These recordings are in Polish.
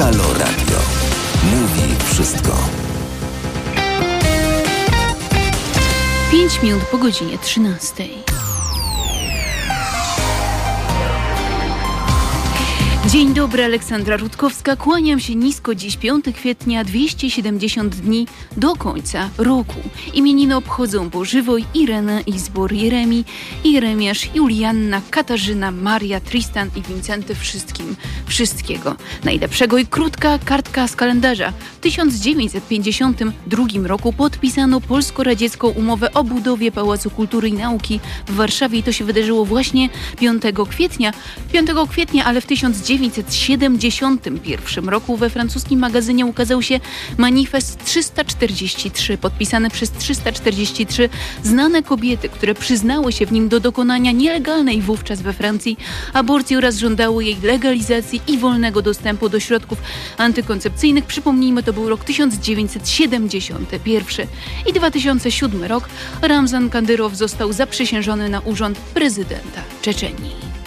Halo Radio. Mówi wszystko. 5 minut po godzinie 13. Dzień dobry, Aleksandra Rutkowska. Kłaniam się nisko dziś 5 kwietnia, 270 dni do końca roku. Imieniny obchodzą Bożywoj, Irena, Izbor, Jeremi, Jeremiasz, Julianna, Katarzyna, Maria, Tristan i Wincenty. Wszystkim wszystkiego najlepszego i krótka kartka z kalendarza. W 1952 roku podpisano polsko-radziecką umowę o budowie Pałacu Kultury i Nauki w Warszawie i to się wydarzyło właśnie 5 kwietnia. 5 kwietnia, ale w 19 1971 roku we francuskim magazynie ukazał się manifest 343, podpisany przez 343 znane kobiety, które przyznały się w nim do dokonania nielegalnej wówczas we Francji aborcji oraz żądały jej legalizacji i wolnego dostępu do środków antykoncepcyjnych. Przypomnijmy, to był rok 1971 i 2007 rok. Ramzan Kadyrow został zaprzysiężony na urząd prezydenta Czeczenii.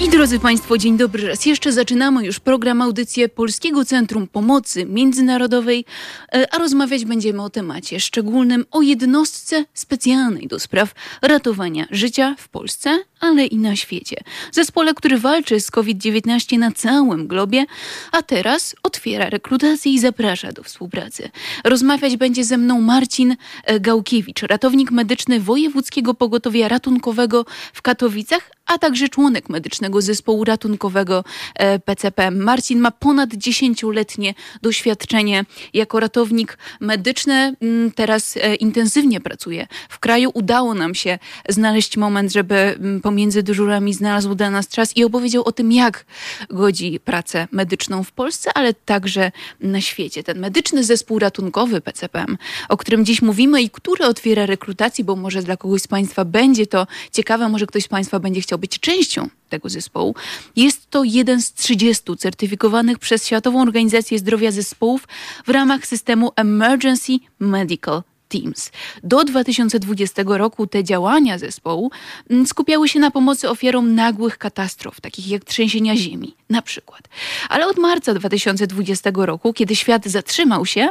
I drodzy Państwo, dzień dobry raz jeszcze. Zaczynamy już program audycję Polskiego Centrum Pomocy Międzynarodowej, e, a rozmawiać będziemy o temacie szczególnym, o jednostce specjalnej do spraw ratowania życia w Polsce, ale i na świecie. Zespole, który walczy z COVID-19 na całym globie, a teraz otwiera rekrutację i zaprasza do współpracy. Rozmawiać będzie ze mną Marcin e, Gałkiewicz, ratownik medyczny Wojewódzkiego Pogotowia Ratunkowego w Katowicach, a także członek medycznego zespołu ratunkowego e, PCP. Marcin ma ponad 10-letnie doświadczenie jako ratownik medyczny. Mm, teraz e, intensywnie pracuje w kraju. Udało nam się znaleźć moment, żeby mm, pomiędzy dyżurami znalazł dla nas czas i opowiedział o tym, jak godzi pracę medyczną w Polsce, ale także na świecie. Ten medyczny zespół ratunkowy PCPM, o którym dziś mówimy i który otwiera rekrutację, bo może dla kogoś z Państwa będzie to ciekawe, może ktoś z Państwa będzie chciał być częścią tego zespołu. Jest to jeden z 30 certyfikowanych przez Światową Organizację Zdrowia zespołów w ramach systemu Emergency Medical Teams. Do 2020 roku te działania zespołu mm, skupiały się na pomocy ofiarom nagłych katastrof, takich jak trzęsienia ziemi, na przykład. Ale od marca 2020 roku, kiedy świat zatrzymał się,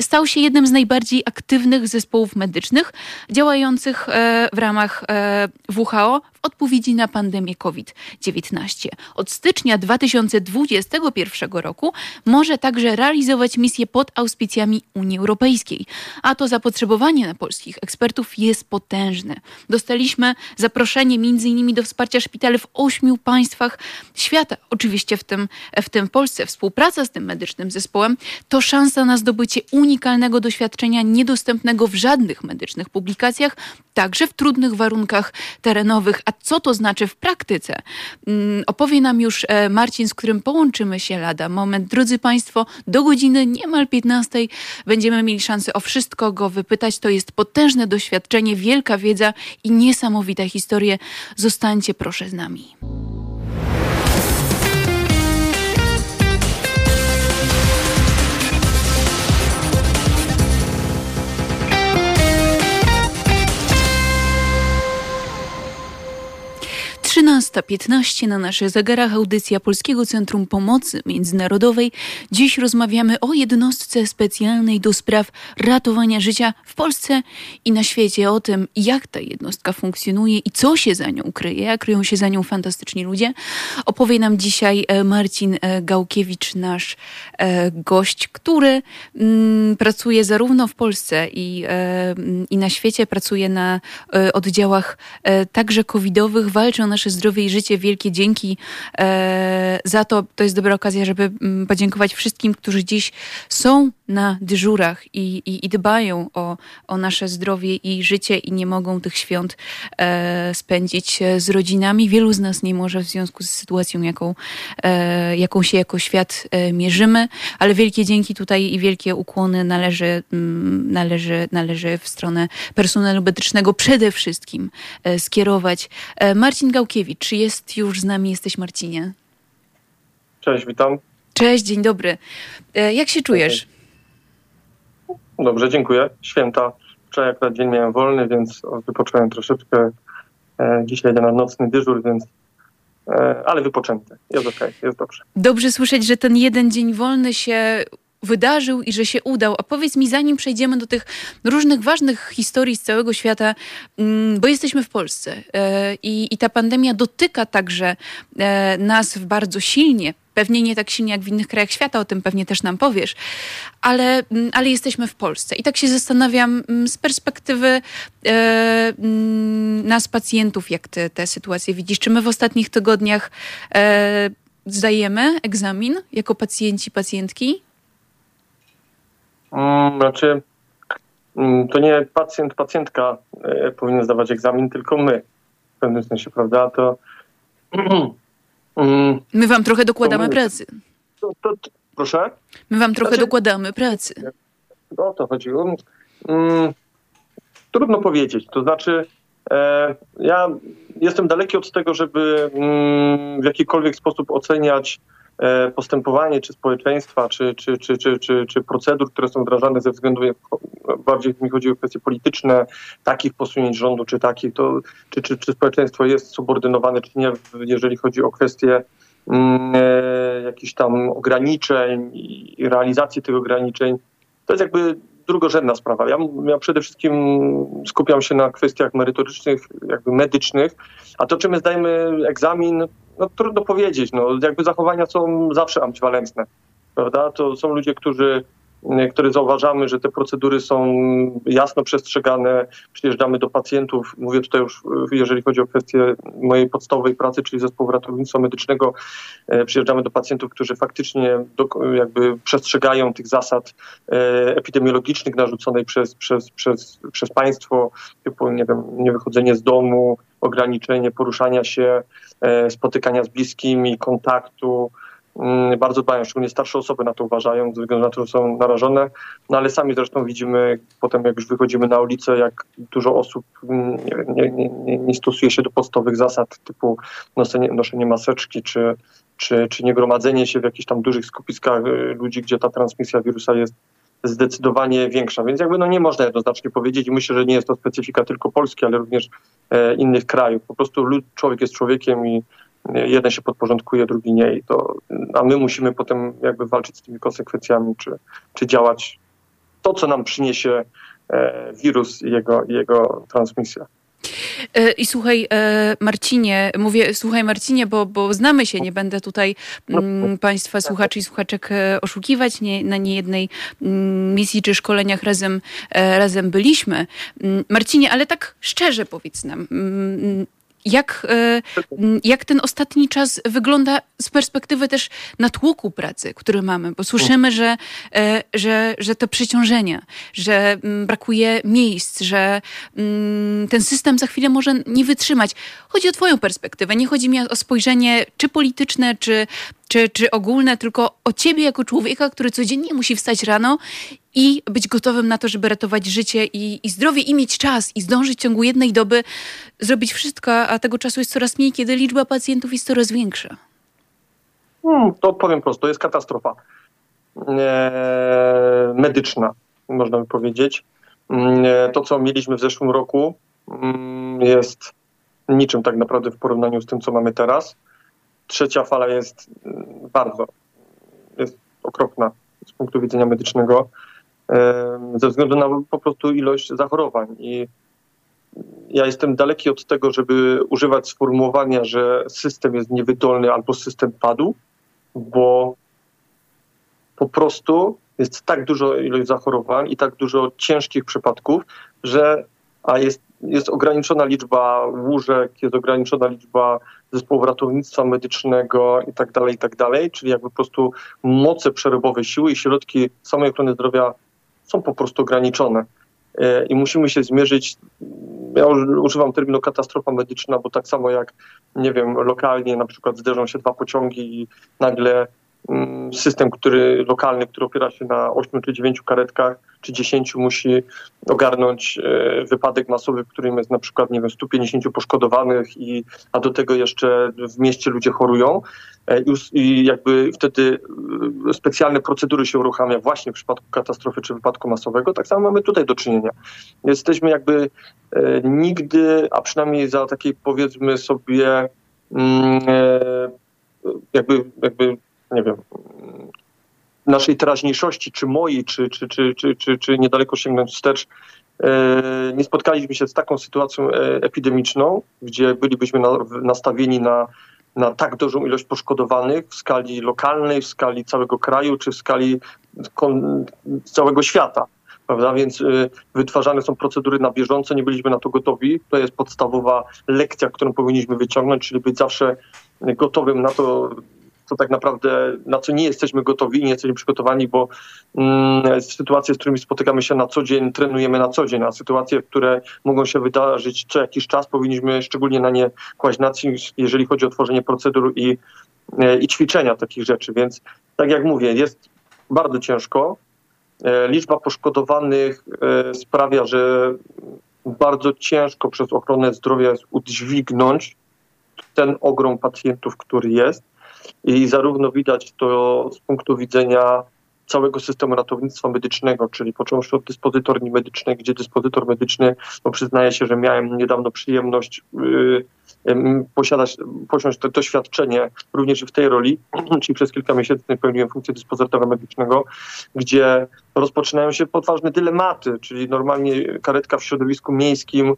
stał się jednym z najbardziej aktywnych zespołów medycznych działających e, w ramach e, WHO w odpowiedzi na pandemię COVID-19. Od stycznia 2021 roku może także realizować misje pod auspicjami Unii Europejskiej, a to zapotrzebowanie na polskich ekspertów jest potężne. Dostaliśmy zaproszenie m.in. do wsparcia szpitali w ośmiu państwach świata, oczywiście w tym, w tym Polsce. Współpraca z tym medycznym zespołem to szansa na zdobycie unikalnego doświadczenia niedostępnego w żadnych medycznych publikacjach, także w trudnych warunkach terenowych. A co to znaczy w praktyce? Mm, opowie nam już e, Marcin, z którym połączymy się lada moment. Drodzy Państwo, do godziny niemal 15 będziemy mieli szansę o wszystko go wypytać. To jest potężne doświadczenie, wielka wiedza i niesamowita historia. Zostańcie proszę z nami. 13.15 na naszych zegarach audycja Polskiego Centrum Pomocy Międzynarodowej. Dziś rozmawiamy o jednostce specjalnej do spraw ratowania życia w Polsce i na świecie, o tym, jak ta jednostka funkcjonuje i co się za nią kryje. Kryją się za nią fantastyczni ludzie. Opowie nam dzisiaj e, Marcin e, Gałkiewicz, nasz e, gość, który mm, pracuje zarówno w Polsce i, i na świecie, pracuje na oddziałach także covidowych, walczy o nasze zdrowie i życie. Wielkie dzięki e, za to. To jest dobra okazja, żeby mm, podziękować wszystkim, którzy dziś są na dyżurach i, i, i dbają o, o nasze zdrowie i życie i nie mogą tych świąt e, spędzić e, z rodzinami. Wielu z nas nie może w związku z sytuacją, jaką, jaką się jako świat mierzymy, ale wielkie dzięki tutaj i wielkie ukłony należy, mm, należy, należy w stronę personelu medycznego przede wszystkim skierować. Marcin Gałkiewicz, czy jest już z nami? Jesteś Marcinie. Cześć, witam. Cześć, dzień dobry. E, jak się czujesz? Dobrze, dziękuję. Święta. Wczoraj akurat dzień miałem wolny, więc wypocząłem troszeczkę. E, dzisiaj idę na nocny dyżur, więc e, ale wypoczęty. Jest okej, okay, jest dobrze. Dobrze słyszeć, że ten jeden dzień wolny się wydarzył i że się udał. A powiedz mi, zanim przejdziemy do tych różnych ważnych historii z całego świata, mm, bo jesteśmy w Polsce e, i, i ta pandemia dotyka także e, nas bardzo silnie. Pewnie nie tak silnie jak w innych krajach świata, o tym pewnie też nam powiesz, ale, mm, ale jesteśmy w Polsce. I tak się zastanawiam mm, z perspektywy e, nas, pacjentów, jak ty tę sytuację widzisz. Czy my w ostatnich tygodniach zdajemy egzamin jako pacjenci, pacjentki? Mm, znaczy, mm, to nie pacjent, pacjentka e, powinien zdawać egzamin, tylko my. W pewnym sensie, prawda? To. My wam trochę dokładamy to, pracy. To, to, proszę? My wam trochę znaczy, dokładamy pracy. O to chodziło. Mm, trudno powiedzieć. To znaczy, e, ja jestem daleki od tego, żeby w jakikolwiek sposób oceniać postępowanie czy społeczeństwa, czy, czy, czy, czy, czy, czy procedur, które są wdrażane ze względu, bardziej mi chodzi o kwestie polityczne, takich posunięć rządu, czy takich, to, czy, czy, czy społeczeństwo jest subordynowane, czy nie, jeżeli chodzi o kwestie mm, e, jakichś tam ograniczeń i realizacji tych ograniczeń. To jest jakby drugorzędna sprawa. Ja, ja przede wszystkim skupiam się na kwestiach merytorycznych, jakby medycznych, a to, czy my zdajemy egzamin, no trudno powiedzieć. No, jakby zachowania są zawsze ambiwalentne, prawda? To są ludzie, którzy które zauważamy, że te procedury są jasno przestrzegane. Przyjeżdżamy do pacjentów, mówię tutaj już, jeżeli chodzi o kwestię mojej podstawowej pracy, czyli zespołu ratownictwa medycznego, e, przyjeżdżamy do pacjentów, którzy faktycznie do, jakby przestrzegają tych zasad epidemiologicznych narzuconej przez, przez, przez, przez państwo, typu, nie wiem, niewychodzenie z domu, ograniczenie poruszania się, spotykania z bliskimi, kontaktu, bardzo dbają, szczególnie starsze osoby na to uważają, ze względu na to, że są narażone, no ale sami zresztą widzimy potem, jak już wychodzimy na ulicę, jak dużo osób mm, nie, nie, nie, nie stosuje się do podstawowych zasad typu noszenie, noszenie maseczki, czy, czy, czy nie gromadzenie się w jakichś tam dużych skupiskach y, ludzi, gdzie ta transmisja wirusa jest zdecydowanie większa. Więc jakby no nie można jednoznacznie powiedzieć i myślę, że nie jest to specyfika tylko Polski, ale również e, innych krajów. Po prostu lud, człowiek jest człowiekiem i jeden się podporządkuje, drugi nie. I to, a my musimy potem jakby walczyć z tymi konsekwencjami, czy, czy działać to, co nam przyniesie e, wirus i jego, jego transmisja. E, I słuchaj, e, Marcinie, mówię, słuchaj, Marcinie, bo, bo znamy się, nie będę tutaj mm, Państwa słuchaczy i słuchaczek oszukiwać. Nie, na niejednej mm, misji czy szkoleniach razem, razem byliśmy. Mm, Marcinie, ale tak szczerze powiedz nam, jak, e, jak ten ostatni czas wygląda z perspektywy też natłoku pracy, który mamy? Bo słyszymy, że, e, że, że to przeciążenia, że brakuje miejsc, że ten system za chwilę może nie wytrzymać. Chodzi o Twoją perspektywę. Nie chodzi mi o spojrzenie czy polityczne, czy, czy, czy ogólne, tylko o Ciebie jako człowieka, który codziennie musi wstać rano i być gotowym na to, żeby ratować życie i, i zdrowie i mieć czas i zdążyć w ciągu jednej doby zrobić wszystko, a tego czasu jest coraz mniej, kiedy liczba pacjentów jest coraz większa. Hmm, to powiem prosto, to jest katastrofa e, medyczna, można by powiedzieć. E, to, co mieliśmy w zeszłym roku, mm, jest niczym tak naprawdę w porównaniu z tym, co mamy teraz. Trzecia fala jest mm, bardzo, jest okropna z punktu widzenia medycznego ze względu na po prostu ilość zachorowań. I ja jestem daleki od tego, żeby używać sformułowania, że system jest niewydolny albo system padł, bo po prostu jest tak dużo ilość zachorowań i tak dużo ciężkich przypadków, że a jest, jest ograniczona liczba łóżek, jest ograniczona liczba zespołów ratownictwa medycznego i tak dalej, i tak dalej, czyli jakby po prostu moce przerobowe, siły i środki samej ochrony zdrowia są po prostu ograniczone. E, I musimy się zmierzyć. Ja używam terminu katastrofa medyczna, bo tak samo jak, nie wiem, lokalnie na przykład zderzą się dwa pociągi i nagle system, który lokalny, który opiera się na 8 czy 9 karetkach, czy 10 musi ogarnąć e, wypadek masowy, w którym jest na przykład, nie wiem, 150 poszkodowanych, i, a do tego jeszcze w mieście ludzie chorują. E, I jakby wtedy e, specjalne procedury się uruchamia właśnie w przypadku katastrofy czy wypadku masowego. Tak samo mamy tutaj do czynienia. Jesteśmy jakby nigdy, a przynajmniej za takiej powiedzmy sobie mm, jakby, jakby nie wiem, naszej teraźniejszości, czy mojej, czy, czy, czy, czy, czy, czy niedaleko sięgnąć wstecz, e, nie spotkaliśmy się z taką sytuacją e, epidemiczną, gdzie bylibyśmy nastawieni na, na tak dużą ilość poszkodowanych w skali lokalnej, w skali całego kraju, czy w skali całego świata. Prawda? Więc y, wytwarzane są procedury na bieżąco, nie byliśmy na to gotowi. To jest podstawowa lekcja, którą powinniśmy wyciągnąć, czyli być zawsze gotowym na to, co tak naprawdę, na co nie jesteśmy gotowi i nie jesteśmy przygotowani, bo mm, sytuacje, z którymi spotykamy się na co dzień, trenujemy na co dzień, a sytuacje, które mogą się wydarzyć co jakiś czas, powinniśmy szczególnie na nie kłaść nacisk, jeżeli chodzi o tworzenie procedur i, e, i ćwiczenia takich rzeczy. Więc tak jak mówię, jest bardzo ciężko. E, liczba poszkodowanych e, sprawia, że bardzo ciężko przez ochronę zdrowia jest udźwignąć ten ogrom pacjentów, który jest. I zarówno widać to z punktu widzenia całego systemu ratownictwa medycznego, czyli począwszy od dyspozytorni medycznej, gdzie dyspozytor medyczny, no przyznaję się, że miałem niedawno przyjemność yy, posiadać, posiąść to doświadczenie również w tej roli, czyli przez kilka miesięcy pełniłem funkcję dyspozytora medycznego, gdzie rozpoczynają się poważne dylematy, czyli normalnie karetka w środowisku miejskim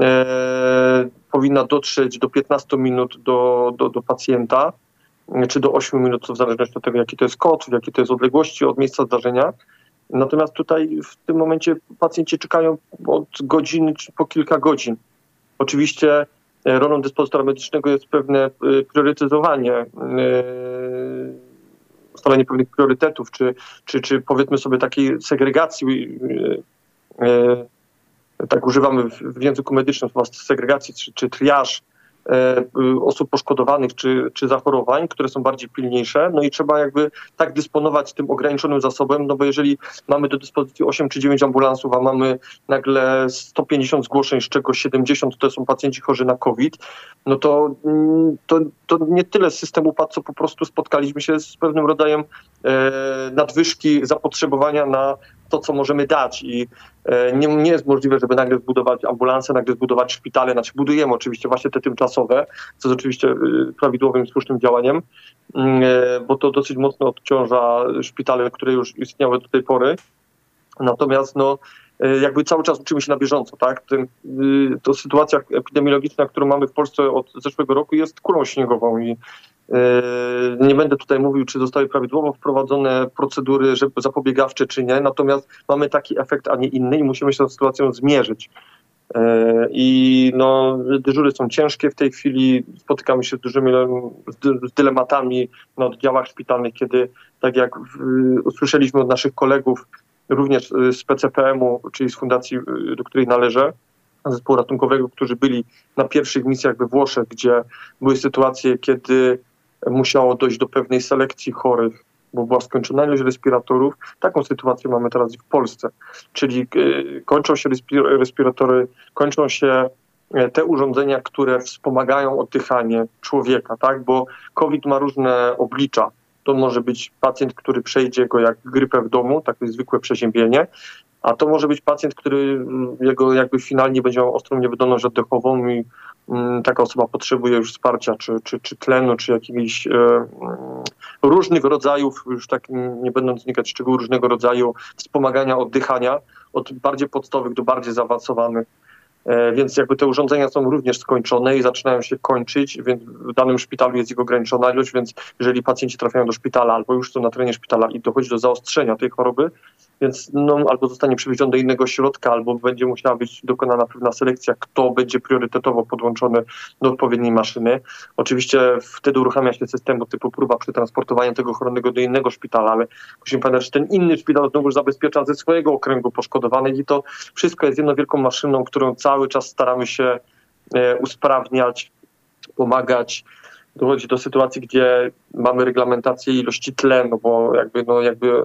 e, powinna dotrzeć do 15 minut do, do, do pacjenta, czy do 8 minut, w zależności od tego, jaki to jest kod, w jakiej to jest odległości od miejsca zdarzenia. Natomiast tutaj w tym momencie pacjenci czekają od godziny czy po kilka godzin. Oczywiście e, rolą dyspozytora medycznego jest pewne e, priorytetyzowanie, e, ustalenie pewnych priorytetów, czy, czy, czy powiedzmy sobie takiej segregacji, tak używamy w języku medycznym segregacji, czy, czy triaż, osób poszkodowanych czy, czy zachorowań, które są bardziej pilniejsze. No i trzeba jakby tak dysponować tym ograniczonym zasobem, no bo jeżeli mamy do dyspozycji 8 czy 9 ambulansów, a mamy nagle 150 zgłoszeń, z czego 70 to są pacjenci chorzy na COVID, no to, mm, to, to nie tyle system upadł, co po prostu spotkaliśmy się z pewnym rodzajem e, nadwyżki zapotrzebowania na to, co możemy dać i e, nie, nie jest możliwe, żeby nagle zbudować ambulanse, nagle zbudować szpitale, znaczy budujemy oczywiście właśnie te tymczasowe, co jest oczywiście e, prawidłowym, słusznym działaniem, mm, e, bo to dosyć mocno odciąża szpitale, które już istniały do tej pory. Natomiast no, jakby cały czas uczymy się na bieżąco, tak? Ten, to sytuacja epidemiologiczna, którą mamy w Polsce od zeszłego roku jest kulą śniegową i nie będę tutaj mówił, czy zostały prawidłowo wprowadzone procedury zapobiegawcze, czy nie, natomiast mamy taki efekt, a nie inny i musimy się z sytuacją zmierzyć. Yy, I no, dyżury są ciężkie w tej chwili, spotykamy się z dużymi z dylematami na oddziałach szpitalnych, kiedy, tak jak usłyszeliśmy od naszych kolegów, również z PCPM-u, czyli z fundacji, do której należę, zespołu ratunkowego, którzy byli na pierwszych misjach we Włoszech, gdzie były sytuacje, kiedy musiało dojść do pewnej selekcji chorych, bo była skończona ilość respiratorów. Taką sytuację mamy teraz w Polsce. Czyli e, kończą się respiratory, kończą się e, te urządzenia, które wspomagają oddychanie człowieka, tak? Bo COVID ma różne oblicza. To może być pacjent, który przejdzie go jak grypę w domu, takie zwykłe przeziębienie, a to może być pacjent, który mm, jego jakby finalnie będzie miał ostrą niewydolność oddechową i Mm, taka osoba potrzebuje już wsparcia, czy, czy, czy tlenu, czy jakichś e, mm, różnych rodzajów, już tak nie będąc wnikać w szczegóły, różnego rodzaju wspomagania oddychania, od bardziej podstawowych do bardziej zaawansowanych. E, więc jakby te urządzenia są również skończone i zaczynają się kończyć, więc w danym szpitalu jest ich ograniczona ilość, więc jeżeli pacjenci trafiają do szpitala albo już są na terenie szpitala i dochodzi do zaostrzenia tej choroby, więc no, albo zostanie przewieziony do innego środka, albo będzie musiała być dokonana pewna selekcja, kto będzie priorytetowo podłączony do odpowiedniej maszyny. Oczywiście wtedy uruchamia się system typu próba przetransportowania tego choronego do innego szpitala, ale musimy pamiętać, że ten inny szpital znowu zabezpiecza ze swojego okręgu poszkodowanych i to wszystko jest jedną wielką maszyną, którą cały czas staramy się e, usprawniać, pomagać. Dochodzi do sytuacji, gdzie mamy reglamentację ilości tlenu, bo jakby, no, jakby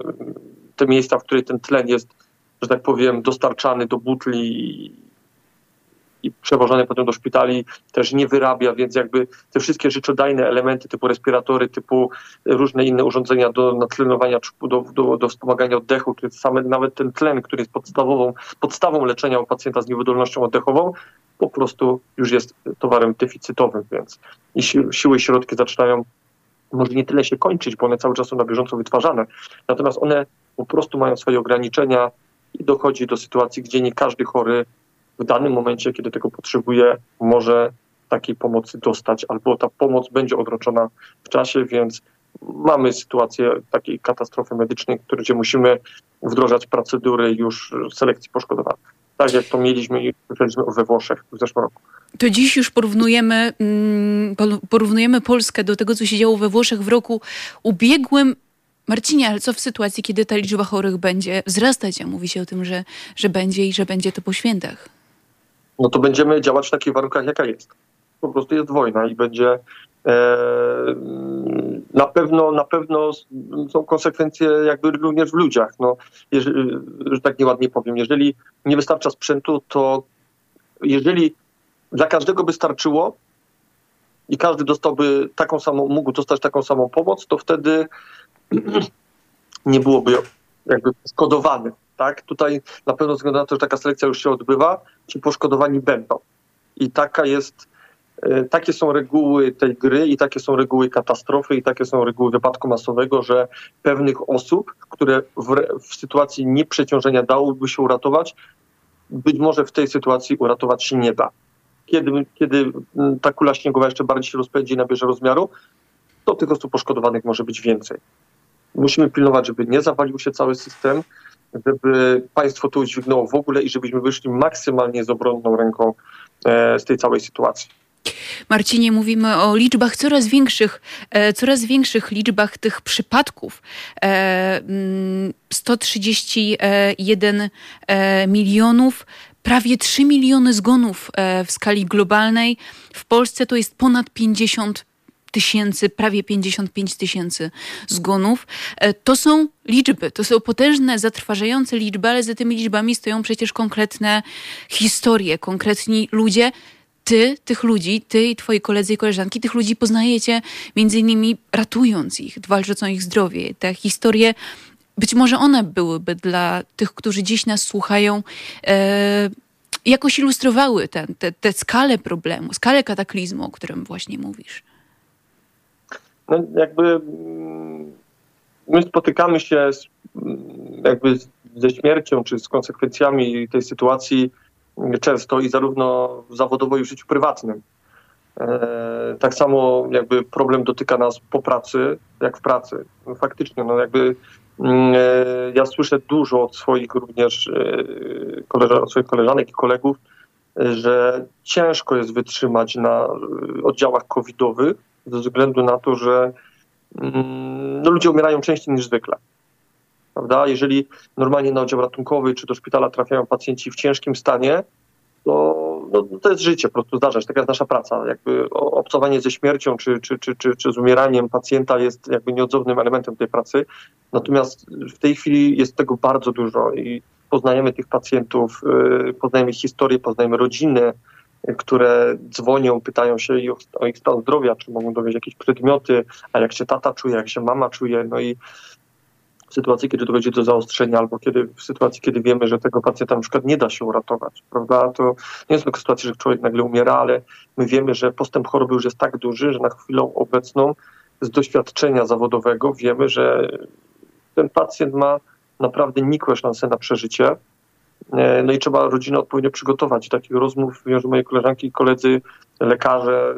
te miejsca, w których ten tlen jest, że tak powiem, dostarczany do butli i przewożony potem do szpitali też nie wyrabia, więc jakby te wszystkie życzodajne elementy typu respiratory, typu różne inne urządzenia do natlenowania, do, do, do wspomagania oddechu, który same, nawet ten tlen, który jest podstawową, podstawą leczenia u pacjenta z niewydolnością oddechową, po prostu już jest towarem deficytowym, więc i si siły i środki zaczynają może nie tyle się kończyć, bo one cały czas są na bieżąco wytwarzane, natomiast one po prostu mają swoje ograniczenia i dochodzi do sytuacji, gdzie nie każdy chory w danym momencie, kiedy tego potrzebuje, może takiej pomocy dostać, albo ta pomoc będzie odroczona w czasie, więc mamy sytuację takiej katastrofy medycznej, gdzie musimy wdrożać procedury już selekcji poszkodowanych. Tak jak to mieliśmy i słyszeliśmy we Włoszech w zeszłym roku. To dziś już porównujemy, mm, porównujemy Polskę do tego, co się działo we Włoszech w roku ubiegłym. Marcinie, ale co w sytuacji, kiedy ta liczba chorych będzie wzrastać? A mówi się o tym, że, że będzie i że będzie to po świętach no to będziemy działać w takich warunkach, jaka jest. Po prostu jest wojna i będzie e, na pewno, na pewno są konsekwencje jakby również w ludziach. No, jeżeli, że tak nieładnie powiem, jeżeli nie wystarcza sprzętu, to jeżeli dla każdego by starczyło i każdy dostałby taką samą, mógł dostać taką samą pomoc, to wtedy nie byłoby jakby skodowany tak? Tutaj na pewno względu na to, że taka selekcja już się odbywa, ci poszkodowani będą. I taka jest, e, takie są reguły tej gry i takie są reguły katastrofy i takie są reguły wypadku masowego, że pewnych osób, które w, w sytuacji nieprzeciążenia dałoby się uratować, być może w tej sytuacji uratować się nie da. Kiedy, kiedy ta kula śniegowa jeszcze bardziej się rozpędzi i nabierze rozmiaru, to tych osób poszkodowanych może być więcej. Musimy pilnować, żeby nie zawalił się cały system, żeby państwo to udźwignęło w ogóle i żebyśmy wyszli maksymalnie z obronną ręką e, z tej całej sytuacji. Marcinie, mówimy o liczbach coraz większych, e, coraz większych liczbach tych przypadków. 131 e, mm, milionów, prawie 3 miliony zgonów w skali globalnej. W Polsce to jest ponad 50 tysięcy, prawie 55 tysięcy zgonów. E, to są liczby, to są potężne, zatrważające liczby, ale za tymi liczbami stoją przecież konkretne historie, konkretni ludzie. Ty, tych ludzi, ty i twoi koledzy i koleżanki, tych ludzi poznajecie między innymi ratując ich, walcząc o ich zdrowie. Te historie być może one byłyby dla tych, którzy dziś nas słuchają, e, jakoś ilustrowały tę skalę problemu, skalę kataklizmu, o którym właśnie mówisz no jakby mm, my spotykamy się z, mm, jakby ze śmiercią czy z konsekwencjami tej sytuacji często i zarówno zawodowo i w życiu prywatnym. E, tak samo jakby problem dotyka nas po pracy, jak w pracy. No faktycznie, no jakby mm, e, ja słyszę dużo od swoich również e, koleżan, od swoich koleżanek i kolegów, że ciężko jest wytrzymać na oddziałach covidowych, ze względu na to, że mm, no, ludzie umierają częściej niż zwykle. Prawda? Jeżeli normalnie na oddział ratunkowy czy do szpitala trafiają pacjenci w ciężkim stanie, to, no, to jest życie, po prostu zdarza się, taka jest nasza praca. Jakby obcowanie ze śmiercią czy, czy, czy, czy, czy z umieraniem pacjenta jest jakby nieodzownym elementem tej pracy. Natomiast w tej chwili jest tego bardzo dużo i poznajemy tych pacjentów, y, poznajemy historię, poznajemy rodziny, które dzwonią, pytają się o ich stan zdrowia, czy mogą dowieść jakieś przedmioty, a jak się tata czuje, jak się mama czuje, no i w sytuacji, kiedy dochodzi do zaostrzenia, albo kiedy w sytuacji, kiedy wiemy, że tego pacjenta na przykład nie da się uratować, prawda, to nie jest tylko sytuacja, że człowiek nagle umiera, ale my wiemy, że postęp choroby już jest tak duży, że na chwilę obecną z doświadczenia zawodowego wiemy, że ten pacjent ma naprawdę nikłe szanse na przeżycie, no i trzeba rodzinę odpowiednio przygotować. Takich rozmów wiążą moje koleżanki i koledzy, lekarze,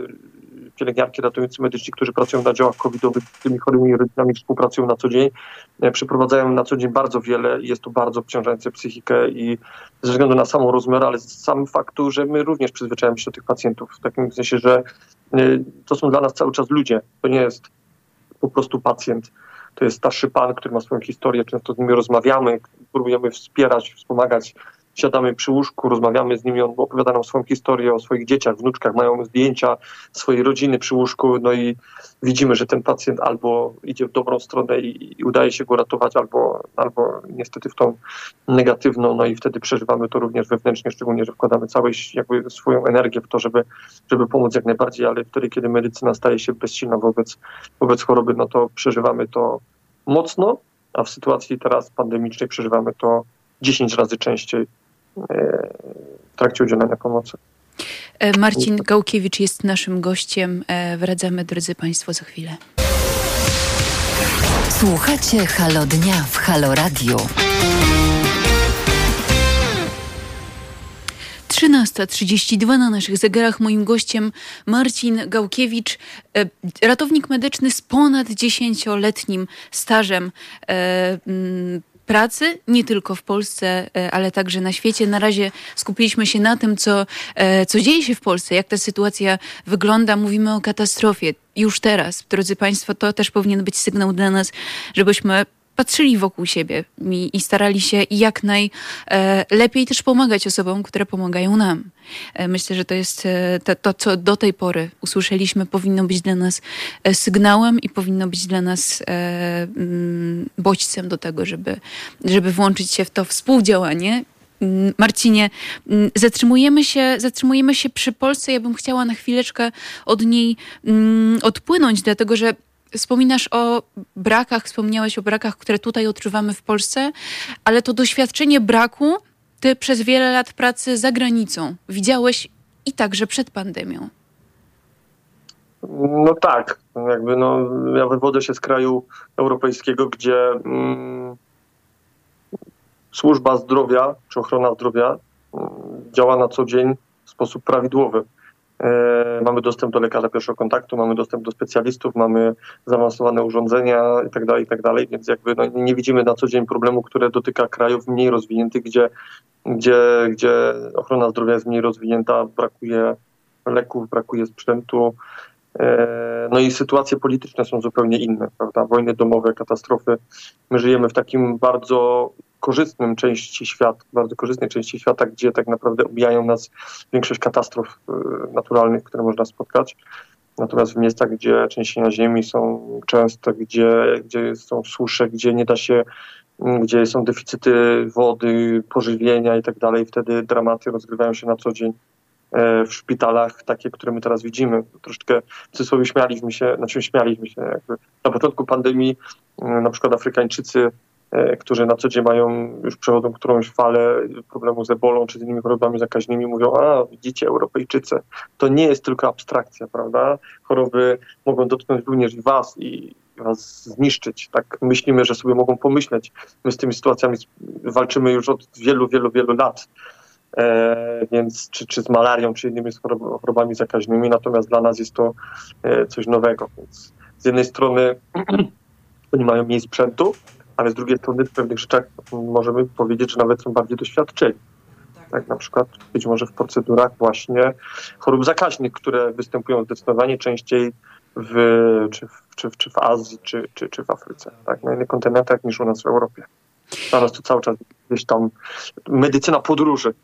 pielęgniarki ratujący medyczni, którzy pracują na działach covidowych, z tymi chorymi rodzinami współpracują na co dzień. E, przeprowadzają na co dzień bardzo wiele i jest to bardzo obciążające psychikę i ze względu na samą rozmiar, ale z samym faktu, że my również przyzwyczajamy się do tych pacjentów. W takim sensie, że e, to są dla nas cały czas ludzie. To nie jest po prostu pacjent to jest starszy pan, który ma swoją historię, często z nimi rozmawiamy, próbujemy wspierać, wspomagać siadamy przy łóżku, rozmawiamy z nimi, on opowiada nam swoją historię o swoich dzieciach, wnuczkach, mają zdjęcia swojej rodziny przy łóżku, no i widzimy, że ten pacjent albo idzie w dobrą stronę i, i udaje się go ratować, albo, albo niestety w tą negatywną, no i wtedy przeżywamy to również wewnętrznie, szczególnie, że wkładamy całą jakby swoją energię w to, żeby, żeby pomóc jak najbardziej, ale wtedy, kiedy medycyna staje się bezsilna wobec, wobec choroby, no to przeżywamy to mocno, a w sytuacji teraz pandemicznej przeżywamy to 10 razy częściej w trakcie udzielania pomocy. E, Marcin Gałkiewicz jest naszym gościem. E, wracamy, drodzy Państwo, za chwilę. Słuchacie Halo Dnia w Halo Radio. 13.32 na naszych zegarach. Moim gościem Marcin Gałkiewicz, ratownik medyczny z ponad 10-letnim stażem pracy, nie tylko w Polsce, e, ale także na świecie. Na razie skupiliśmy się na tym, co, e, co dzieje się w Polsce, jak ta sytuacja wygląda. Mówimy o katastrofie już teraz. Drodzy Państwo, to też powinien być sygnał dla nas, żebyśmy patrzyli wokół siebie i, i starali się jak najlepiej e, też pomagać osobom, które pomagają nam. E, myślę, że to jest e, to, to, co do tej pory usłyszeliśmy, powinno być dla nas sygnałem i powinno być dla nas mm, bodźcem do tego, żeby, żeby włączyć się w to współdziałanie mm, Marcinie, mm, zatrzymujemy się, zatrzymujemy się przy Polsce. Ja bym chciała na chwileczkę od niej odpłynąć, dlatego że Wspominasz o brakach, wspomniałeś o brakach, które tutaj odczuwamy w Polsce, ale to doświadczenie braku ty przez wiele lat pracy za granicą widziałeś i także przed pandemią. No tak, jakby no, ja wywodzę się z kraju europejskiego, gdzie mm, służba zdrowia czy ochrona zdrowia mm, działa na co dzień w sposób prawidłowy. E, mamy dostęp do lekarza pierwszego kontaktu, mamy dostęp do specjalistów, mamy zaawansowane urządzenia itd., tak itd., tak więc jakby no, nie widzimy na co dzień problemu, które dotyka krajów mniej rozwiniętych, gdzie, gdzie, gdzie ochrona zdrowia jest mniej rozwinięta, brakuje leków, brakuje sprzętu, e, no i sytuacje polityczne są zupełnie inne, prawda? Wojny domowe, katastrofy. My żyjemy w takim bardzo korzystnym części świata, bardzo korzystnej części świata, gdzie tak naprawdę obijają nas większość katastrof y, naturalnych, które można spotkać. Natomiast w miejscach, gdzie trzęsienia ziemi są częste, gdzie, gdzie są susze, gdzie nie da się, mm, gdzie są deficyty wody, pożywienia i tak dalej, wtedy dramaty rozgrywają się na co dzień e, w szpitalach, takie, które my teraz widzimy. Troszeczkę w cudzysłowie śmialiśmy się, znaczy śmialiśmy się. Jakby. Na początku pandemii mm, na przykład Afrykańczycy którzy na co dzień mają, już przechodzą którąś falę problemu z ebolą czy z innymi chorobami zakaźnymi, mówią, a widzicie Europejczycy, to nie jest tylko abstrakcja, prawda? Choroby mogą dotknąć również was i was zniszczyć. Tak myślimy, że sobie mogą pomyśleć. My z tymi sytuacjami walczymy już od wielu, wielu, wielu lat. E, więc czy, czy z malarią, czy innymi chorobami zakaźnymi, natomiast dla nas jest to e, coś nowego. Więc z jednej strony oni mają mniej sprzętu, ale z drugiej strony w pewnych rzeczach możemy powiedzieć, że nawet są bardziej doświadczeni. Tak, na przykład być może w procedurach właśnie chorób zakaźnych, które występują zdecydowanie częściej w, czy, w, czy, czy w Azji, czy, czy, czy w Afryce, tak, na innych kontynentach niż u nas w Europie. Dla nas to cały czas gdzieś tam medycyna podróży,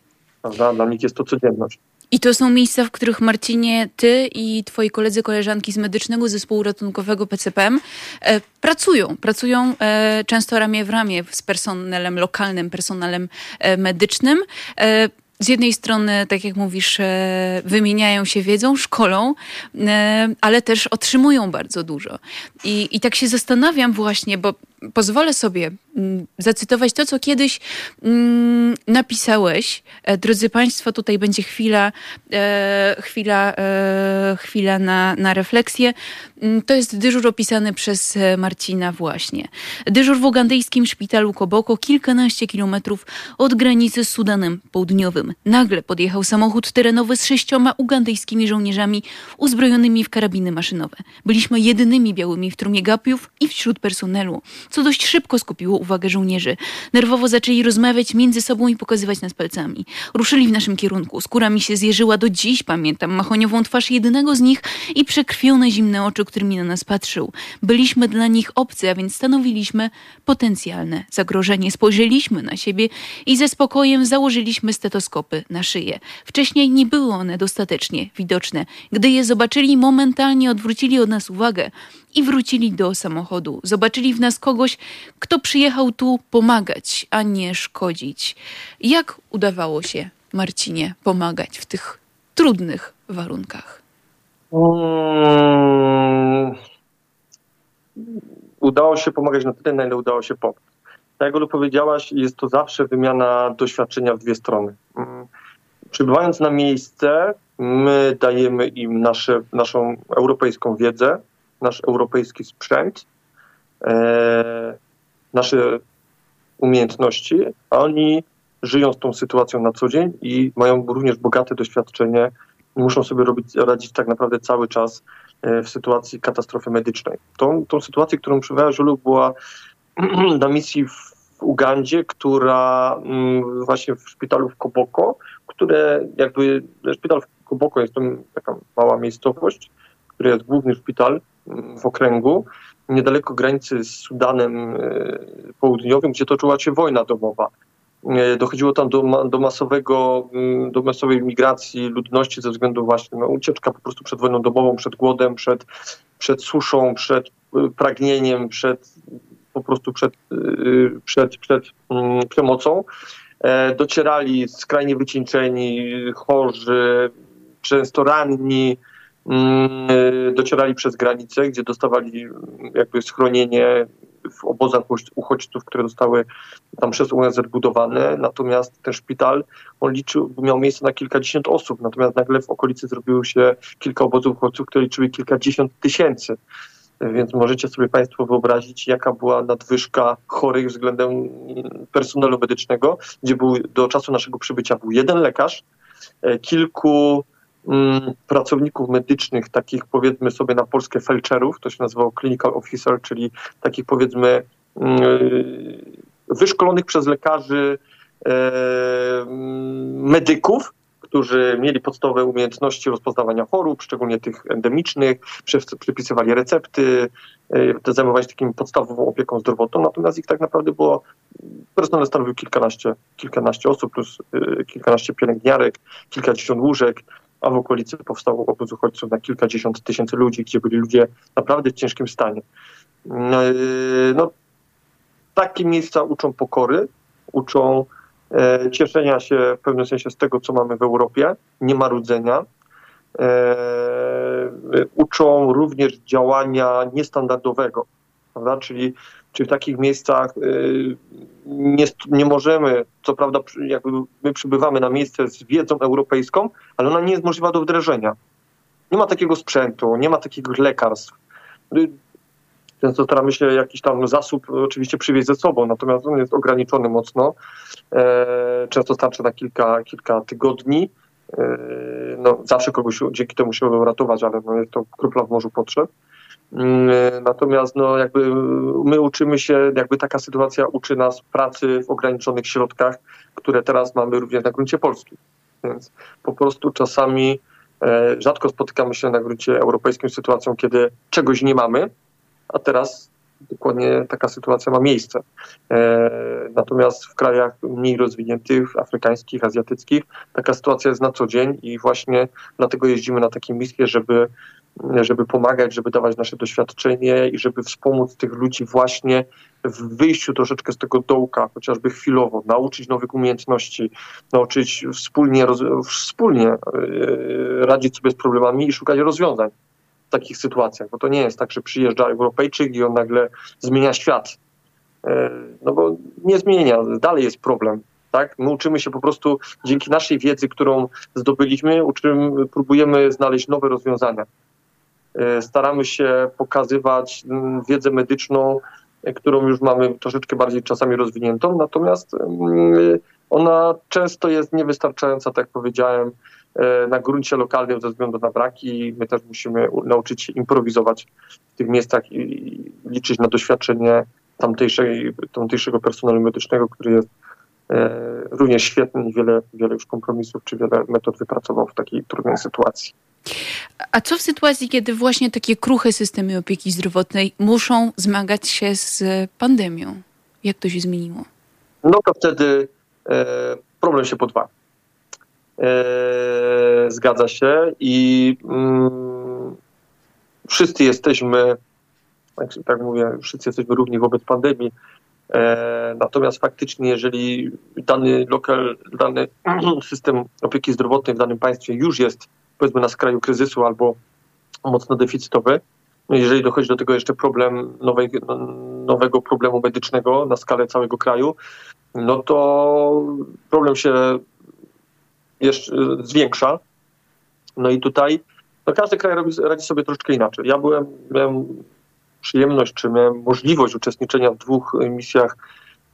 prawda? Dla nich jest to codzienność. I to są miejsca, w których Marcinie, ty i twoi koledzy, koleżanki z medycznego zespołu ratunkowego PCPM e, pracują. Pracują e, często ramię w ramię z personelem lokalnym, personelem e, medycznym. E, z jednej strony, tak jak mówisz, e, wymieniają się wiedzą, szkolą, e, ale też otrzymują bardzo dużo. I, I tak się zastanawiam właśnie, bo pozwolę sobie mm, zacytować to, co kiedyś mm, napisałeś. E, drodzy Państwo, tutaj będzie chwila, e, chwila, e, chwila na, na refleksję. Mm, to jest dyżur opisany przez Marcina właśnie. Dyżur w ugandyjskim szpitalu Koboko, kilkanaście kilometrów od granicy z Sudanem Południowym. Nagle podjechał samochód terenowy z sześcioma ugandyjskimi żołnierzami uzbrojonymi w karabiny maszynowe. Byliśmy jedynymi białymi w trumie gapiów i wśród personelu co dość szybko skupiło uwagę żołnierzy. Nerwowo zaczęli rozmawiać między sobą i pokazywać nas palcami. Ruszyli w naszym kierunku. Skóra mi się zjeżyła do dziś, pamiętam machoniową twarz jednego z nich i przekrwione zimne oczy, którymi na nas patrzył. Byliśmy dla nich obcy, a więc stanowiliśmy potencjalne zagrożenie. Spojrzeliśmy na siebie i ze spokojem założyliśmy stetoskopy na szyję. Wcześniej nie były one dostatecznie widoczne. Gdy je zobaczyli, momentalnie odwrócili od nas uwagę i wrócili do samochodu. Zobaczyli w nas kogoś, kto przyjechał tu pomagać, a nie szkodzić. Jak udawało się Marcinie pomagać w tych trudnych warunkach? Hmm. Udało się pomagać na tyle, na ile udało się pomóc. Tak jak Olu powiedziałaś, jest to zawsze wymiana doświadczenia w dwie strony. Hmm. Przybywając na miejsce, my dajemy im nasze, naszą europejską wiedzę, nasz europejski sprzęt, e, nasze umiejętności, a oni żyją z tą sytuacją na co dzień i mają również bogate doświadczenie i muszą sobie robić, radzić tak naprawdę cały czas e, w sytuacji katastrofy medycznej. Tą, tą sytuację, którą przywołała Żulu, była na misji w Ugandzie, która mm, właśnie w szpitalu w Koboko, które jakby, szpital w Koboko jest to taka mała miejscowość, który jest główny szpital w okręgu, niedaleko granicy z Sudanem e, Południowym, gdzie toczyła się wojna domowa. E, dochodziło tam do, do, masowego, mm, do masowej migracji ludności ze względu właśnie na ucieczka po prostu przed wojną domową, przed głodem, przed, przed suszą, przed e, pragnieniem, przed po prostu przed, przed, przed mm, przemocą. Docierali skrajnie wycieńczeni, chorzy, często ranni, docierali przez granicę, gdzie dostawali jakby schronienie, w obozach uchodźców, które zostały tam przez UNZ budowane. Natomiast ten szpital, on liczył, miał miejsce na kilkadziesiąt osób, natomiast nagle w okolicy zrobiło się kilka obozów uchodźców, które liczyły kilkadziesiąt tysięcy. Więc możecie sobie Państwo wyobrazić, jaka była nadwyżka chorych względem personelu medycznego, gdzie był do czasu naszego przybycia był jeden lekarz, e, kilku Mm, pracowników medycznych, takich powiedzmy sobie na polskie felczerów, to się nazywało clinical officer, czyli takich powiedzmy mm, wyszkolonych przez lekarzy e, mm, medyków, którzy mieli podstawowe umiejętności rozpoznawania chorób, szczególnie tych endemicznych, przypisywali recepty, e, zajmowali się takim podstawową opieką zdrowotną, natomiast ich tak naprawdę było, personel stanowił kilkanaście, kilkanaście osób, plus e, kilkanaście pielęgniarek, kilkadziesiąt łóżek, a w okolicy powstało obóz uchodźców na kilkadziesiąt tysięcy ludzi, gdzie byli ludzie naprawdę w ciężkim stanie. No, no takie miejsca uczą pokory, uczą e, cieszenia się w pewnym sensie z tego, co mamy w Europie, nie marudzenia. E, uczą również działania niestandardowego, prawda? czyli czy w takich miejscach y, nie, nie możemy, co prawda jakby my przybywamy na miejsce z wiedzą europejską, ale ona nie jest możliwa do wdrożenia. Nie ma takiego sprzętu, nie ma takich lekarstw. Y, często staramy się jakiś tam zasób oczywiście przywieźć ze sobą, natomiast on jest ograniczony mocno. E, często starczy na kilka, kilka tygodni. E, no, zawsze kogoś dzięki temu się uratować, ale no, jest to kropla w morzu potrzeb. Mm, natomiast no, jakby my uczymy się, jakby taka sytuacja uczy nas pracy w ograniczonych środkach, które teraz mamy również na gruncie polskim. Więc po prostu czasami e, rzadko spotykamy się na gruncie europejskim z sytuacją, kiedy czegoś nie mamy, a teraz dokładnie taka sytuacja ma miejsce. E, natomiast w krajach mniej rozwiniętych, afrykańskich, azjatyckich, taka sytuacja jest na co dzień i właśnie dlatego jeździmy na takie misje, żeby żeby pomagać, żeby dawać nasze doświadczenie i żeby wspomóc tych ludzi właśnie w wyjściu troszeczkę z tego dołka, chociażby chwilowo, nauczyć nowych umiejętności, nauczyć wspólnie, wspólnie e, radzić sobie z problemami i szukać rozwiązań takich sytuacjach, bo to nie jest tak, że przyjeżdża Europejczyk i on nagle zmienia świat. E, no bo nie zmienia, dalej jest problem. Tak? My uczymy się po prostu dzięki naszej wiedzy, którą zdobyliśmy, uczymy, próbujemy znaleźć nowe rozwiązania. E, staramy się pokazywać mm, wiedzę medyczną, którą już mamy troszeczkę bardziej czasami rozwiniętą, natomiast mm, ona często jest niewystarczająca, tak jak powiedziałem, na gruncie lokalnym ze względu na braki. My też musimy nauczyć się improwizować w tych miejscach i liczyć na doświadczenie tamtejszej, tamtejszego personelu medycznego, który jest również świetny i wiele, wiele już kompromisów czy wiele metod wypracował w takiej trudnej sytuacji. A co w sytuacji, kiedy właśnie takie kruche systemy opieki zdrowotnej muszą zmagać się z pandemią? Jak to się zmieniło? No to wtedy e, problem się podwaja. E, zgadza się i mm, wszyscy jesteśmy, tak, tak mówię, wszyscy jesteśmy równi wobec pandemii. E, natomiast faktycznie, jeżeli dany lokal, dany system opieki zdrowotnej w danym państwie już jest powiedzmy na skraju kryzysu albo mocno deficytowy. No, jeżeli dochodzi do tego jeszcze problem nowej, nowego problemu medycznego na skalę całego kraju, no to problem się jeszcze zwiększa. No i tutaj no każdy kraj robi, radzi sobie troszeczkę inaczej. Ja byłem, miałem przyjemność, czy miałem możliwość uczestniczenia w dwóch misjach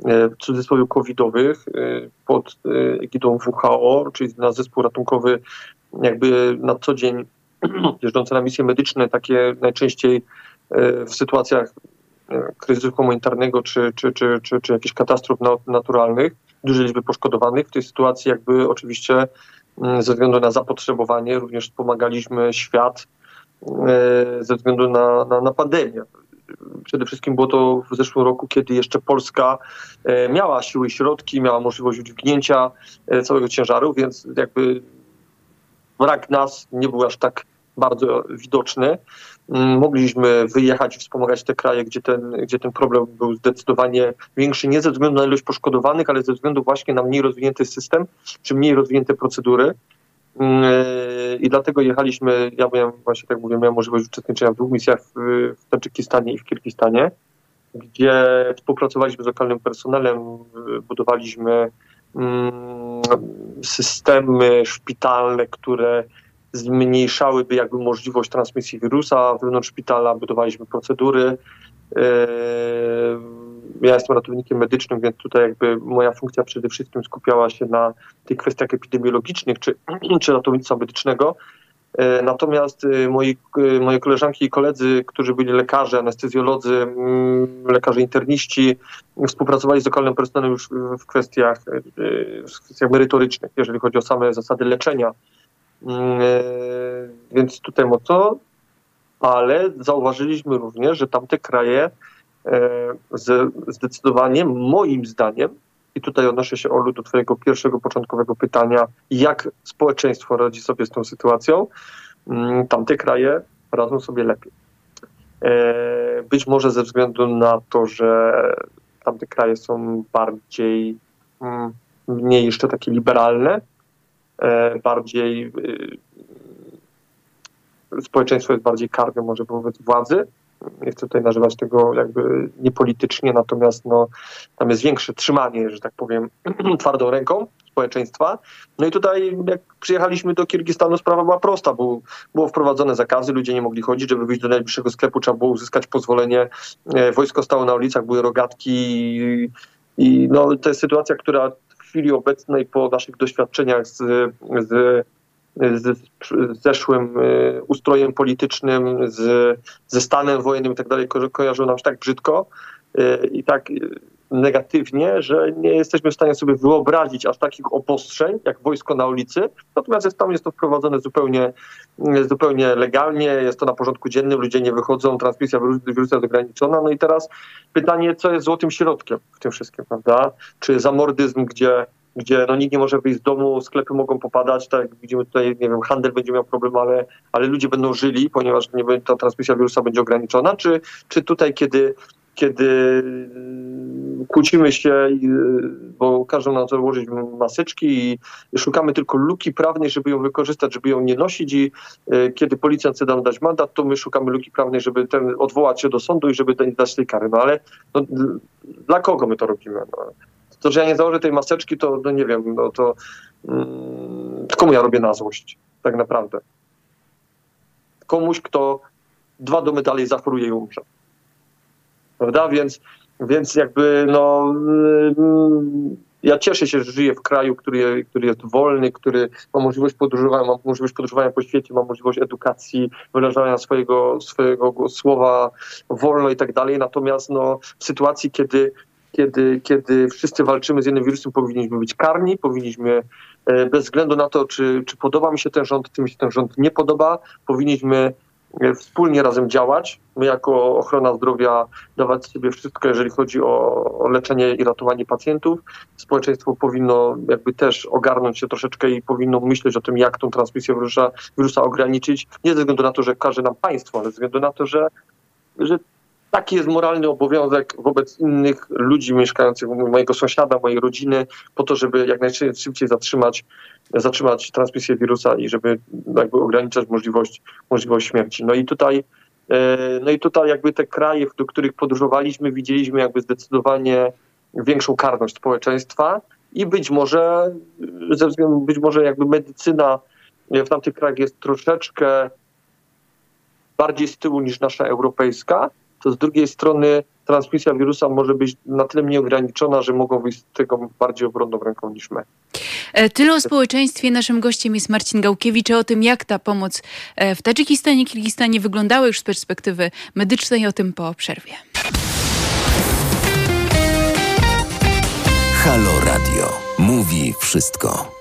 e, w cudzysłowie covidowych pod egidą WHO, czyli na zespół ratunkowy jakby na co dzień jeżdżące na misje medyczne, takie najczęściej w sytuacjach kryzysu humanitarnego czy, czy, czy, czy, czy jakichś katastrof naturalnych, dużej liczby poszkodowanych. W tej sytuacji jakby oczywiście mm, ze względu na zapotrzebowanie również wspomagaliśmy świat e, ze względu na, na, na pandemię. Przede wszystkim było to w zeszłym roku, kiedy jeszcze Polska miała siły i środki, miała możliwość udźwignięcia całego ciężaru, więc jakby brak nas nie był aż tak bardzo widoczny. Mm, mogliśmy wyjechać i wspomagać te kraje, gdzie ten, gdzie ten problem był zdecydowanie większy, nie ze względu na ilość poszkodowanych, ale ze względu właśnie na mniej rozwinięty system, czy mniej rozwinięte procedury. Mm, I dlatego jechaliśmy, ja miałem właśnie tak mówię, miałem możliwość uczestniczenia w dwóch misjach w, w Tadżykistanie i w Kirgistanie, gdzie współpracowaliśmy z lokalnym personelem, budowaliśmy Mm, systemy szpitalne, które zmniejszałyby jakby możliwość transmisji wirusa wewnątrz szpitala, budowaliśmy procedury. Yy, ja jestem ratownikiem medycznym, więc tutaj jakby moja funkcja przede wszystkim skupiała się na tych kwestiach epidemiologicznych czy, czy ratownictwa medycznego. E, natomiast e, moi, moje koleżanki i koledzy, którzy byli lekarze, anestezjolodzy, mm, lekarze interniści, współpracowali z lokalnym personelem już w kwestiach, w kwestiach merytorycznych, jeżeli chodzi o same zasady leczenia. Mm, więc tutaj mocno, ale zauważyliśmy również, że tamte kraje zdecydowanie moim zdaniem i tutaj odnoszę się, Olu, do Twojego pierwszego, początkowego pytania, jak społeczeństwo radzi sobie z tą sytuacją. Mm, tamte kraje radzą sobie lepiej. E, być może ze względu na to, że tamte kraje są bardziej, mm, mniej jeszcze takie liberalne, e, bardziej e, społeczeństwo jest bardziej karne może wobec władzy, nie chcę tutaj nazywać tego jakby niepolitycznie, natomiast no, tam jest większe trzymanie, że tak powiem, twardą ręką społeczeństwa. No i tutaj jak przyjechaliśmy do Kirgistanu sprawa była prosta, bo było wprowadzone zakazy, ludzie nie mogli chodzić, żeby wyjść do najbliższego sklepu trzeba było uzyskać pozwolenie, e, wojsko stało na ulicach, były rogatki i, i no, to jest sytuacja, która chwili obecnej po naszych doświadczeniach z, z z zeszłym y, ustrojem politycznym, z, ze stanem wojennym i tak dalej kojarzą nam się tak brzydko y, i tak negatywnie, że nie jesteśmy w stanie sobie wyobrazić aż takich obostrzeń, jak wojsko na ulicy. Natomiast tam jest to wprowadzone zupełnie, zupełnie legalnie, jest to na porządku dziennym, ludzie nie wychodzą, transmisja wirusa jest ograniczona. No i teraz pytanie, co jest złotym środkiem w tym wszystkim, prawda? Czy zamordyzm, gdzie gdzie no, nikt nie może wyjść z domu, sklepy mogą popadać, tak jak widzimy tutaj, nie wiem, handel będzie miał problem, ale, ale ludzie będą żyli, ponieważ nie, ta transmisja wirusa będzie ograniczona, czy, czy tutaj, kiedy, kiedy mm, kłócimy się, bo każą nam założyć maseczki i szukamy tylko luki prawnej, żeby ją wykorzystać, żeby ją nie nosić i e, kiedy policjant chce nam dać mandat, to my szukamy luki prawnej, żeby ten odwołać się do sądu i żeby dać tej kary. No ale no, dla kogo my to robimy? No? To, że ja nie założę tej maseczki, to no nie wiem, no to mm, komu ja robię na złość, tak naprawdę. Komuś, kto dwa domy dalej zachoruje i umrze. Prawda? Więc, więc jakby no, mm, ja cieszę się, że żyję w kraju, który, który jest wolny, który ma możliwość podróżowania, ma możliwość podróżowania po świecie, ma możliwość edukacji, wyrażania swojego, swojego słowa wolno i tak dalej. Natomiast no, w sytuacji, kiedy kiedy, kiedy wszyscy walczymy z jednym wirusem, powinniśmy być karni, powinniśmy e, bez względu na to, czy, czy podoba mi się ten rząd, czy mi się ten rząd nie podoba, powinniśmy wspólnie razem działać. My jako ochrona zdrowia dawać sobie wszystko, jeżeli chodzi o, o, leczenie i ratowanie pacjentów. Społeczeństwo powinno jakby też ogarnąć się troszeczkę i powinno myśleć o tym, jak tą transmisję wirusa, wirusa ograniczyć. Nie ze względu na to, że każe nam państwo, ale ze względu na to, że, że taki jest moralny obowiązek wobec innych ludzi mieszkających, mojego sąsiada, mojej rodziny, po to, żeby jak najszybciej zatrzymać, zatrzymać transmisję wirusa i żeby jakby ograniczać możliwość, możliwość śmierci. No i tutaj e, no i tutaj jakby te kraje, do których podróżowaliśmy, widzieliśmy jakby zdecydowanie większą karność społeczeństwa i być może ze względu, być może jakby medycyna w tamtych krajach jest troszeczkę bardziej z tyłu niż nasza europejska, to z drugiej strony transmisja wirusa może być na tyle mniej ograniczona, że mogą być z tego bardziej obronną ręką niż my. E, tyle o społeczeństwie. Naszym gościem jest Marcin Gałkiewicz. O tym, jak ta pomoc e, w Tadżykistanie, Kirgistanie wyglądała już z perspektywy medycznej, o tym po przerwie. Halo Radio. Mówi wszystko.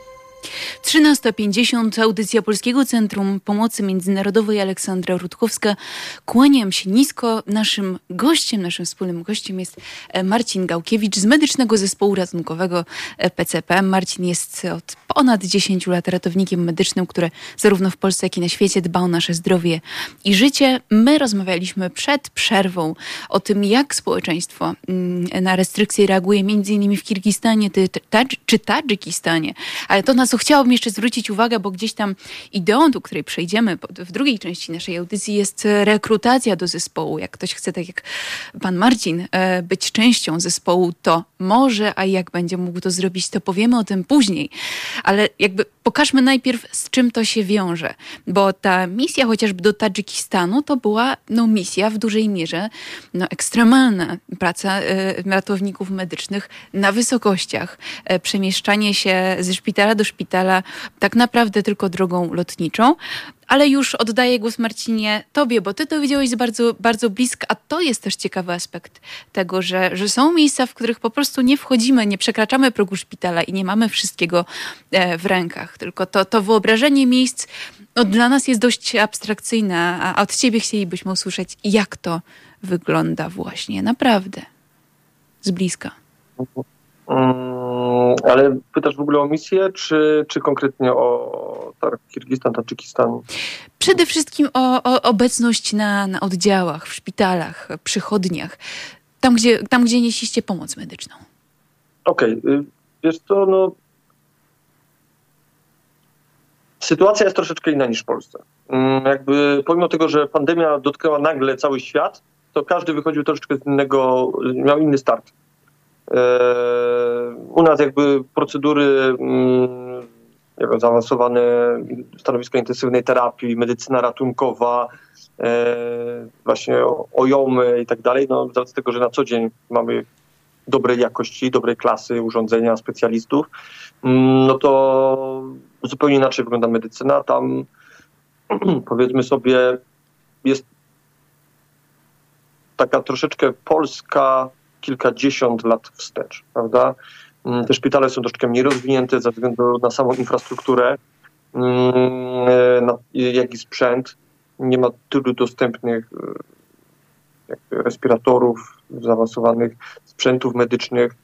13.50, audycja Polskiego Centrum Pomocy Międzynarodowej Aleksandra Rutkowska. Kłaniam się nisko. Naszym gościem, naszym wspólnym gościem jest e, Marcin Gałkiewicz z Medycznego Zespołu Ratunkowego PCP. Marcin jest od ponad 10 lat ratownikiem medycznym, który zarówno w Polsce, jak i na świecie dba o nasze zdrowie i życie. My rozmawialiśmy przed przerwą o tym, jak społeczeństwo mm, na restrykcje reaguje, między innymi w Kirgistanie czy Tadżykistanie. Ale to, na co chciałabym jeszcze zwrócić uwagę, bo gdzieś tam ideą, do której przejdziemy w drugiej części naszej audycji, jest rekrutacja do zespołu. Jak ktoś chce, tak jak pan Marcin, e, być częścią zespołu, to może, a jak będzie mógł to zrobić, to powiemy o tym później. Ale jakby pokażmy najpierw, z czym to się wiąże, bo ta misja chociażby do Tadżykistanu to była no, misja w dużej mierze no, ekstremalna. Praca e, ratowników medycznych na wysokościach, e, przemieszczanie się ze szpitala do szpitala tak naprawdę tylko drogą lotniczą. Ale już oddaję głos Marcinie tobie, bo ty to widziałeś bardzo, bardzo bliska, a to jest też ciekawy aspekt tego, że, że są miejsca, w których po prostu nie wchodzimy, nie przekraczamy progu szpitala i nie mamy wszystkiego e, w rękach. Tylko to, to wyobrażenie miejsc no, dla nas jest dość abstrakcyjne, a od ciebie chcielibyśmy usłyszeć, jak to wygląda właśnie naprawdę z bliska. Mm, ale pytasz w ogóle o misję, czy, czy konkretnie o tak, Kirgistan, Tadżykistan? Przede wszystkim o, o obecność na, na oddziałach, w szpitalach, przychodniach, tam gdzie, tam, gdzie nieśliście pomoc medyczną. Okej, okay. wiesz co, no sytuacja jest troszeczkę inna niż w Polsce. Mm, jakby pomimo tego, że pandemia dotknęła nagle cały świat, to każdy wychodził troszeczkę z innego, miał inny start. U nas jakby procedury mm, nie wiem, zaawansowane stanowisko intensywnej terapii, medycyna ratunkowa, e, właśnie ojomy i tak dalej, no z tego, że na co dzień mamy dobrej jakości, dobrej klasy urządzenia, specjalistów, mm, no to zupełnie inaczej wygląda medycyna. Tam powiedzmy sobie jest taka troszeczkę polska kilkadziesiąt lat wstecz, prawda? Mm, te szpitale są troszkę mniej rozwinięte ze względu na samą infrastrukturę, mm, jak i sprzęt. Nie ma tylu dostępnych e, respiratorów, zaawansowanych sprzętów medycznych,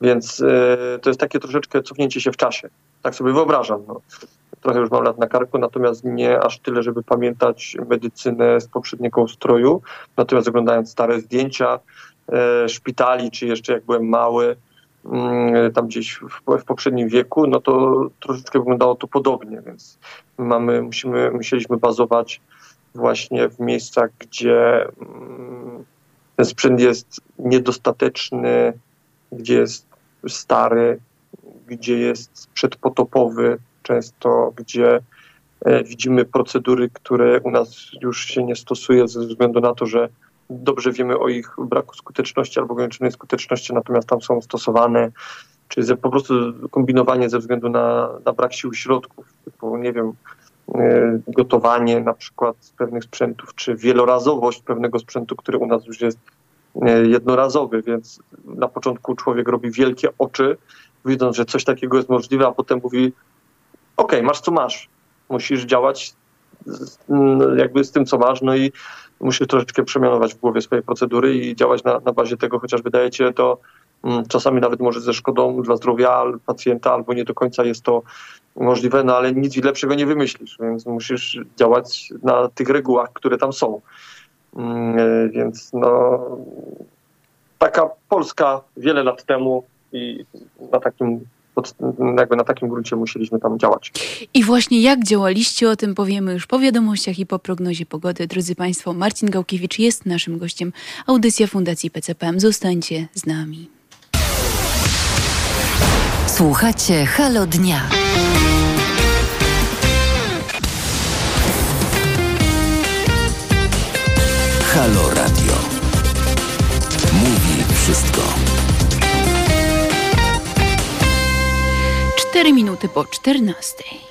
więc e, to jest takie troszeczkę cofnięcie się w czasie. Tak sobie wyobrażam. No. Trochę już mam lat na karku, natomiast nie aż tyle, żeby pamiętać medycynę z poprzedniego ustroju. Natomiast oglądając stare zdjęcia, szpitali, czy jeszcze jak byłem mały, mm, tam gdzieś w, w, poprzednim wieku, no to troszeczkę wyglądało to podobnie, więc mamy, musimy, musieliśmy bazować właśnie w miejscach, gdzie mm, ten sprzęt jest niedostateczny, gdzie jest stary, gdzie jest przedpotopowy, często gdzie e, widzimy procedury, które u nas już się nie stosuje ze względu na to, że dobrze wiemy o ich braku skuteczności albo ograniczonej skuteczności, natomiast tam są stosowane. czy po prostu kombinowanie ze względu na, na brak sił środków, typu, nie wiem, e, gotowanie na przykład pewnych sprzętów, czy wielorazowość pewnego sprzętu, który u nas już jest e, jednorazowy, więc na początku człowiek robi wielkie oczy, widząc, że coś takiego jest możliwe, a potem mówi, ok, masz co masz, musisz działać jakby z tym, co masz, no i musisz troszeczkę przemianować w głowie swoje procedury i działać na, na bazie tego, chociaż wydaje ci się to mm, czasami nawet może ze szkodą dla zdrowia pacjenta, albo nie do końca jest to możliwe, no ale nic lepszego nie wymyślisz, więc musisz działać na tych regułach, które tam są. Mm, e, więc no, taka Polska wiele lat temu i na takim pod, jakby na takim gruncie musieliśmy tam działać. I właśnie jak działaliście, o tym powiemy już po wiadomościach i po prognozie pogody. Drodzy Państwo, Marcin Gałkiewicz jest naszym gościem. Audycja Fundacji PCPM. Zostańcie z nami. Słuchacie Halo Dnia. Halo Radio. Mówi wszystko. 4 minuty po 14.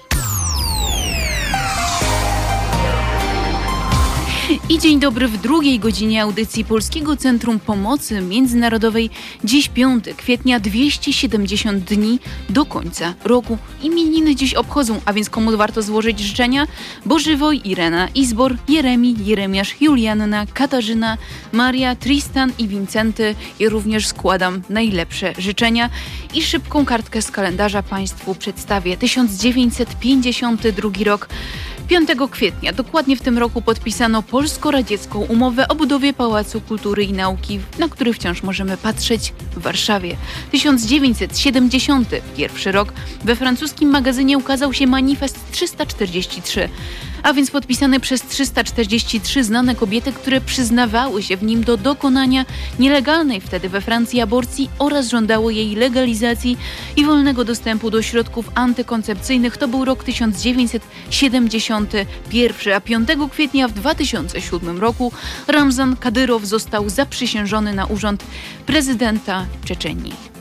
I dzień dobry w drugiej godzinie audycji Polskiego Centrum Pomocy Międzynarodowej. Dziś 5 kwietnia 270 dni do końca roku. Imieniny dziś obchodzą, a więc komu warto złożyć życzenia? Bożywoj, Irena, Izbor, Jeremi, Jeremiasz, Julianna, Katarzyna, Maria, Tristan i Wincenty. I również składam najlepsze życzenia i szybką kartkę z kalendarza Państwu przedstawię. 1952 rok. 5 kwietnia, dokładnie w tym roku podpisano polsko-radziecką umowę o budowie Pałacu Kultury i Nauki, na który wciąż możemy patrzeć w Warszawie. 1971 rok we francuskim magazynie ukazał się manifest 343 a więc podpisany przez 343 znane kobiety, które przyznawały się w nim do dokonania nielegalnej wtedy we Francji aborcji oraz żądały jej legalizacji i wolnego dostępu do środków antykoncepcyjnych. To był rok 1971, a 5 kwietnia w 2007 roku Ramzan Kadyrow został zaprzysiężony na urząd prezydenta Czeczenii.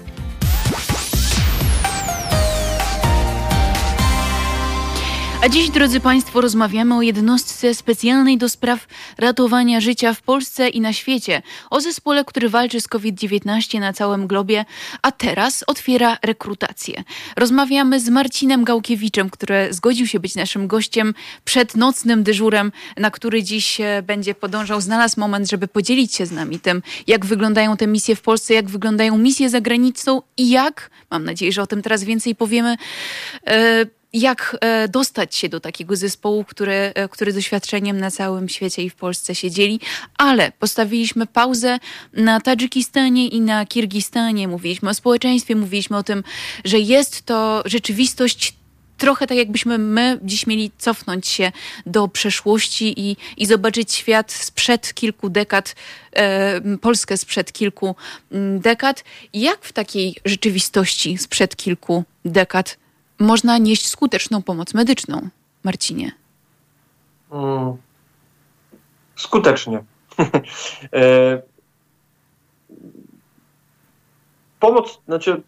A dziś, drodzy Państwo, rozmawiamy o jednostce specjalnej do spraw ratowania życia w Polsce i na świecie, o zespole, który walczy z COVID-19 na całym globie, a teraz otwiera rekrutację. Rozmawiamy z Marcinem Gałkiewiczem, który zgodził się być naszym gościem przed nocnym dyżurem, na który dziś e, będzie podążał. Znalazł moment, żeby podzielić się z nami tym, jak wyglądają te misje w Polsce, jak wyglądają misje za granicą i jak, mam nadzieję, że o tym teraz więcej powiemy, yy, jak e, dostać się do takiego zespołu, który, e, który doświadczeniem na całym świecie i w Polsce się dzieli, ale postawiliśmy pauzę na Tadżykistanie i na Kirgistanie. Mówiliśmy o społeczeństwie, mówiliśmy o tym, że jest to rzeczywistość trochę tak jakbyśmy my dziś mieli cofnąć się do przeszłości i, i zobaczyć świat sprzed kilku dekad, e, Polskę sprzed kilku mm, dekad. Jak w takiej rzeczywistości sprzed kilku dekad można nieść skuteczną pomoc medyczną, Marcinie? Hmm. Skutecznie. e, pomoc, znaczy,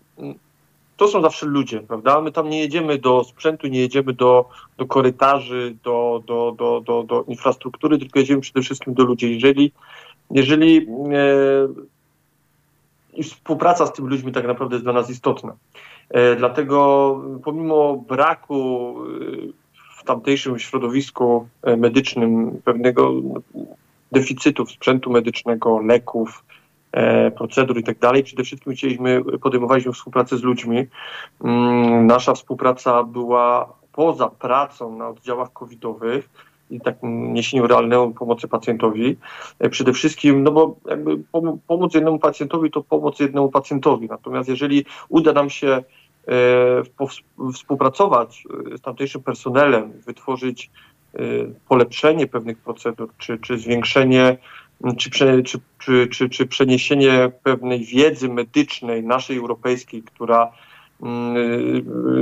to są zawsze ludzie, prawda? My tam nie jedziemy do sprzętu, nie jedziemy do, do korytarzy, do, do, do, do, do infrastruktury, tylko jedziemy przede wszystkim do ludzi. Jeżeli, jeżeli e, współpraca z tymi ludźmi tak naprawdę jest dla nas istotna. E, dlatego pomimo braku e, w tamtejszym środowisku e, medycznym pewnego deficytu sprzętu medycznego, leków, procedur i tak dalej. Przede wszystkim chcieliśmy, podejmowaliśmy współpracę z ludźmi. Mm, nasza współpraca była poza pracą na oddziałach covidowych, i takim niesieniu realnej pomocy pacjentowi. Przede wszystkim, no bo jakby pomóc jednemu pacjentowi to pomoc jednemu pacjentowi. Natomiast jeżeli uda nam się współpracować e, z tamtejszym personelem, wytworzyć polepszenie pewnych procedur, czy, czy zwiększenie, czy, czy, czy, czy, czy przeniesienie pewnej wiedzy medycznej, naszej europejskiej, która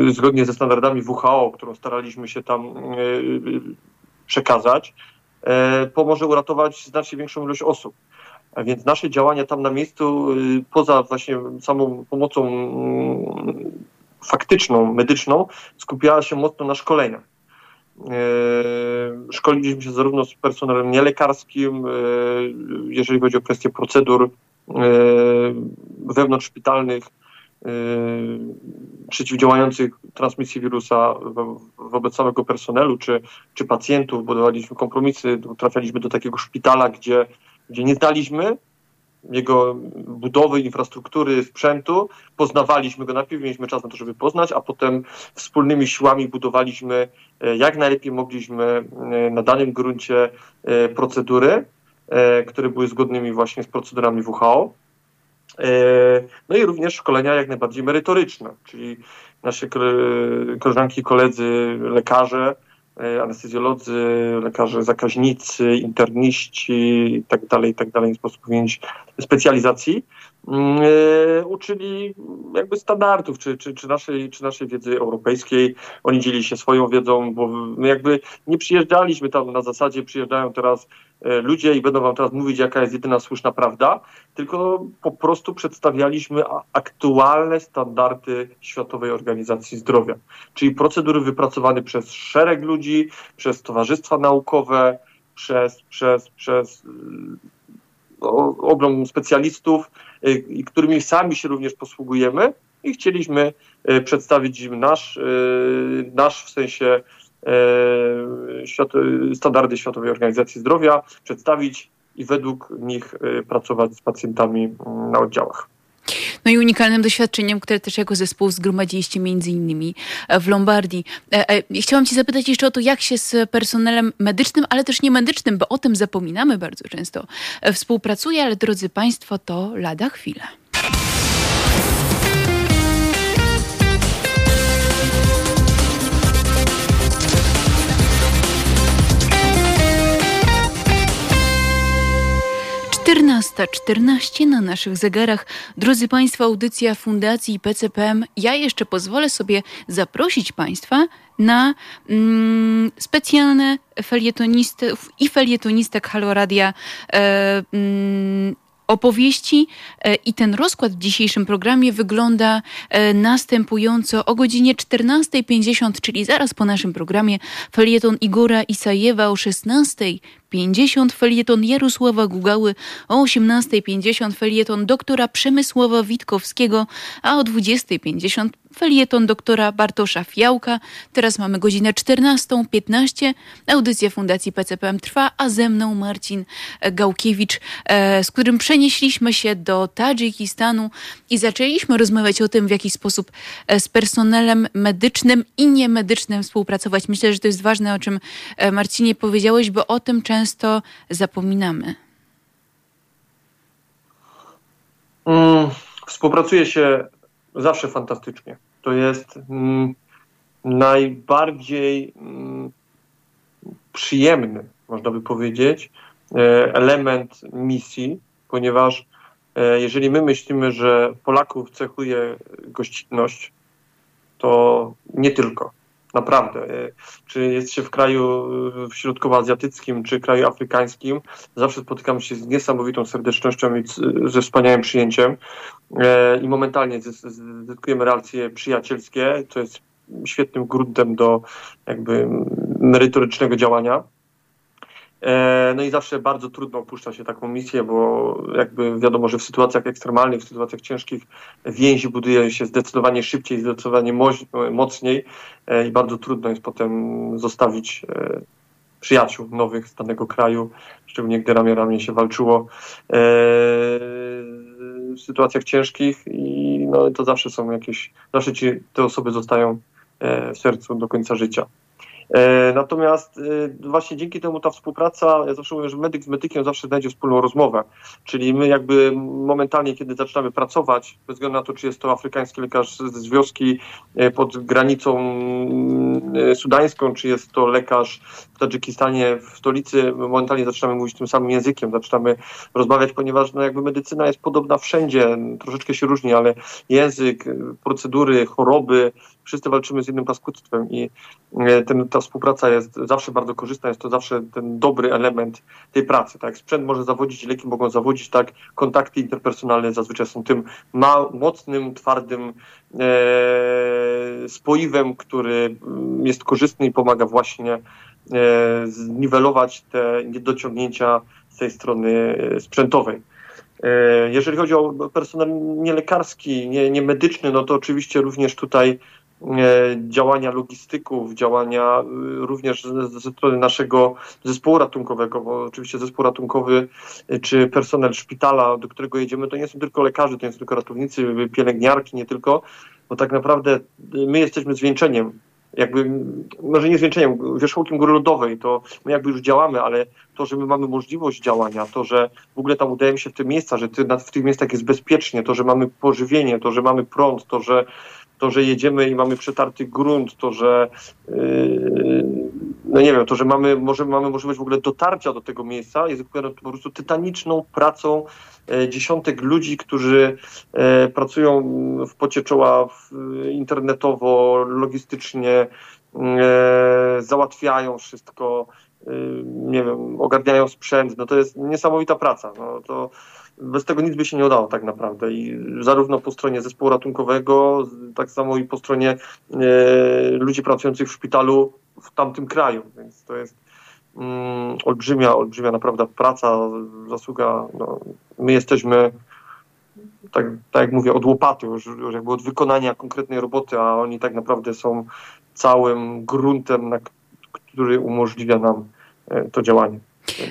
zgodnie ze standardami WHO, którą staraliśmy się tam przekazać, e, pomoże uratować znacznie większą ilość osób. A więc nasze działania tam na miejscu, poza właśnie samą pomocą faktyczną, medyczną, skupiała się mocno na szkoleniach. Szkoliliśmy się zarówno z personelem nielekarskim, jeżeli chodzi o kwestie procedur wewnątrzszpitalnych, przeciwdziałających transmisji wirusa wobec samego personelu czy, czy pacjentów. Budowaliśmy kompromisy, trafialiśmy do takiego szpitala, gdzie, gdzie nie znaliśmy jego budowy, infrastruktury, sprzętu. Poznawaliśmy go najpierw, mieliśmy czas na to, żeby poznać, a potem wspólnymi siłami budowaliśmy e, jak najlepiej mogliśmy e, na danym gruncie e, procedury, które były zgodnymi właśnie z procedurami WHO. No i również szkolenia jak najbardziej merytoryczne, czyli nasze koleżanki i koledzy, lekarze, anestezjolodzy, lekarze zakaźnicy, interniści itd., tak itd., tak nie sposób wymienić specjalizacji, e, uczyli jakby standardów, czy, czy, czy, naszej, czy naszej wiedzy europejskiej. Oni dzielili się swoją wiedzą, bo my jakby nie przyjeżdżaliśmy tam na zasadzie, przyjeżdżają teraz e, ludzie i będą wam teraz mówić, jaka jest jedyna słuszna prawda, tylko po prostu przedstawialiśmy aktualne standardy Światowej Organizacji Zdrowia, czyli procedury wypracowane przez szereg ludzi, przez towarzystwa naukowe, przez, przez, przez ogrom specjalistów, y, którymi sami się również posługujemy i chcieliśmy y, przedstawić im nasz, y, nasz w sensie standardy Światowej Organizacji Zdrowia, przedstawić i według nich pracować z pacjentami mm, na oddziałach. No i unikalnym doświadczeniem, które też jako zespół zgromadziliście między innymi e, w Lombardii. E, e, chciałam Cię zapytać jeszcze o to, jak się z personelem medycznym, ale też niemedycznym, bo o tym zapominamy bardzo często, współpracuje, ale drodzy Państwo, to lada chwilę. 14.14 na naszych zegarach. Drodzy Państwo, audycja Fundacji PCPM. Ja jeszcze pozwolę sobie zaprosić Państwa na mm, specjalne felietonistów i felietonistek Haloradia e, mm, opowieści e, i ten rozkład w dzisiejszym programie wygląda e, następująco. O godzinie 14.50, czyli zaraz po naszym programie, felieton Igora Isajewa o 16.00 50 felieton Jarosława Gugały, o 18.50 felieton doktora Przemysława Witkowskiego, a o 20.50 felieton doktora Bartosza Fiałka. Teraz mamy godzinę 14.15. Audycja Fundacji PCPM trwa, a ze mną Marcin Gałkiewicz, e, z którym przenieśliśmy się do Tadżykistanu i zaczęliśmy rozmawiać o tym, w jaki sposób e, z personelem medycznym i niemedycznym współpracować. Myślę, że to jest ważne, o czym e, Marcinie powiedziałeś, bo o tym często zapominamy. Mm, współpracuje się zawsze fantastycznie. To jest mm, najbardziej mm, przyjemny, można by powiedzieć, e, element misji, ponieważ e, jeżeli my myślimy, że Polaków cechuje gościnność, to nie tylko. Naprawdę. E, czy jest się w kraju środkowoazjatyckim, czy kraju afrykańskim, zawsze spotykamy się z niesamowitą serdecznością i ze wspaniałym przyjęciem e, i momentalnie zyskujemy relacje przyjacielskie, co jest świetnym gruntem do jakby merytorycznego działania. E, no i zawsze bardzo trudno opuszcza się taką misję, bo jakby wiadomo, że w sytuacjach ekstremalnych, w sytuacjach ciężkich więzi buduje się zdecydowanie szybciej, zdecydowanie mocniej e, i bardzo trudno jest potem zostawić e, przyjaciół nowych z danego kraju, szczególnie gdy ramię ramię się walczyło w sytuacjach ciężkich i no, to zawsze są jakieś, zawsze ci, te osoby zostają w sercu do końca życia. E, natomiast e, właśnie dzięki temu ta współpraca, ja zawsze mówię, że medyk z medykiem zawsze znajdzie wspólną rozmowę. Czyli my jakby momentalnie, kiedy zaczynamy pracować, bez względu na to, czy jest to afrykański lekarz z wioski e, pod granicą sudańską, czy jest to lekarz w Tadżykistanie, w stolicy, momentalnie zaczynamy mówić tym samym językiem, zaczynamy rozmawiać, ponieważ no jakby medycyna jest podobna wszędzie, troszeczkę się różni, ale język, procedury, choroby, wszyscy walczymy z jednym paskudztwem i e, ten, ta współpraca jest zawsze bardzo korzystna, jest to zawsze ten dobry element tej pracy. Tak? Sprzęt może zawodzić, leki mogą zawodzić, tak? kontakty interpersonalne zazwyczaj są tym ma, mocnym, twardym e, spoiwem, który mm, jest korzystny i pomaga właśnie e, zniwelować te niedociągnięcia z tej strony e, sprzętowej. E, jeżeli chodzi o personel nielekarski, nie, nie medyczny, no to oczywiście również tutaj działania logistyków, działania e, również ze strony naszego zespołu ratunkowego, bo oczywiście zespół ratunkowy czy personel szpitala, do którego jedziemy, to nie są tylko lekarze, to nie są tylko ratownicy, pielęgniarki, nie tylko, bo tak naprawdę my jesteśmy zwieńczeniem jakby, może nie zwieńczeniem, wierzchołkiem góry lodowej, to my jakby już działamy, ale to, że my mamy możliwość działania, to, że w ogóle tam udajemy się w te miejsca, że w tych miejscach jest bezpiecznie, to, że mamy pożywienie, to, że mamy prąd, to, że to, że jedziemy i mamy przetarty grunt, to, że yy, no nie wiem, to, że mamy, może, mamy możliwość w ogóle dotarcia do tego miejsca, jest po prostu tytaniczną pracą e, dziesiątek ludzi, którzy e, pracują w pocie czoła internetowo, logistycznie, e, załatwiają wszystko, nie wiem, ogarniają sprzęt, no to jest niesamowita praca. No to bez tego nic by się nie udało tak naprawdę i zarówno po stronie zespołu ratunkowego, tak samo i po stronie e, ludzi pracujących w szpitalu w tamtym kraju, więc to jest mm, olbrzymia, olbrzymia naprawdę praca, zasługa, no, my jesteśmy tak, tak jak mówię, od łopaty, już, już jakby od wykonania konkretnej roboty, a oni tak naprawdę są całym gruntem, na, który umożliwia nam e, to działanie.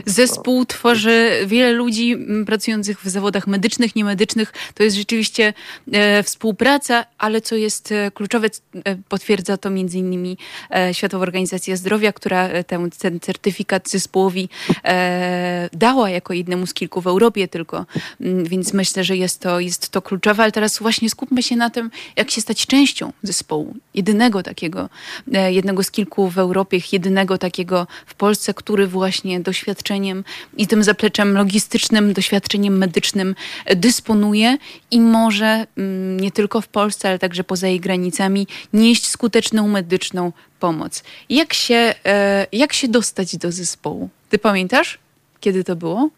Zespół tworzy wiele ludzi pracujących w zawodach medycznych, niemedycznych. To jest rzeczywiście e, współpraca, ale co jest e, kluczowe, e, potwierdza to między innymi e, Światowa Organizacja Zdrowia, która ten, ten certyfikat zespołowi e, dała jako jednemu z kilku w Europie tylko. Więc myślę, że jest to, jest to kluczowe, ale teraz właśnie skupmy się na tym, jak się stać częścią zespołu. Jedynego takiego, jednego z kilku w Europie, jedynego takiego w Polsce, który właśnie doświadczył doświadczeniem i tym zapleczem logistycznym, doświadczeniem medycznym dysponuje i może mm, nie tylko w Polsce, ale także poza jej granicami nieść skuteczną medyczną pomoc. Jak się, e, jak się dostać do zespołu? Ty pamiętasz, kiedy to było?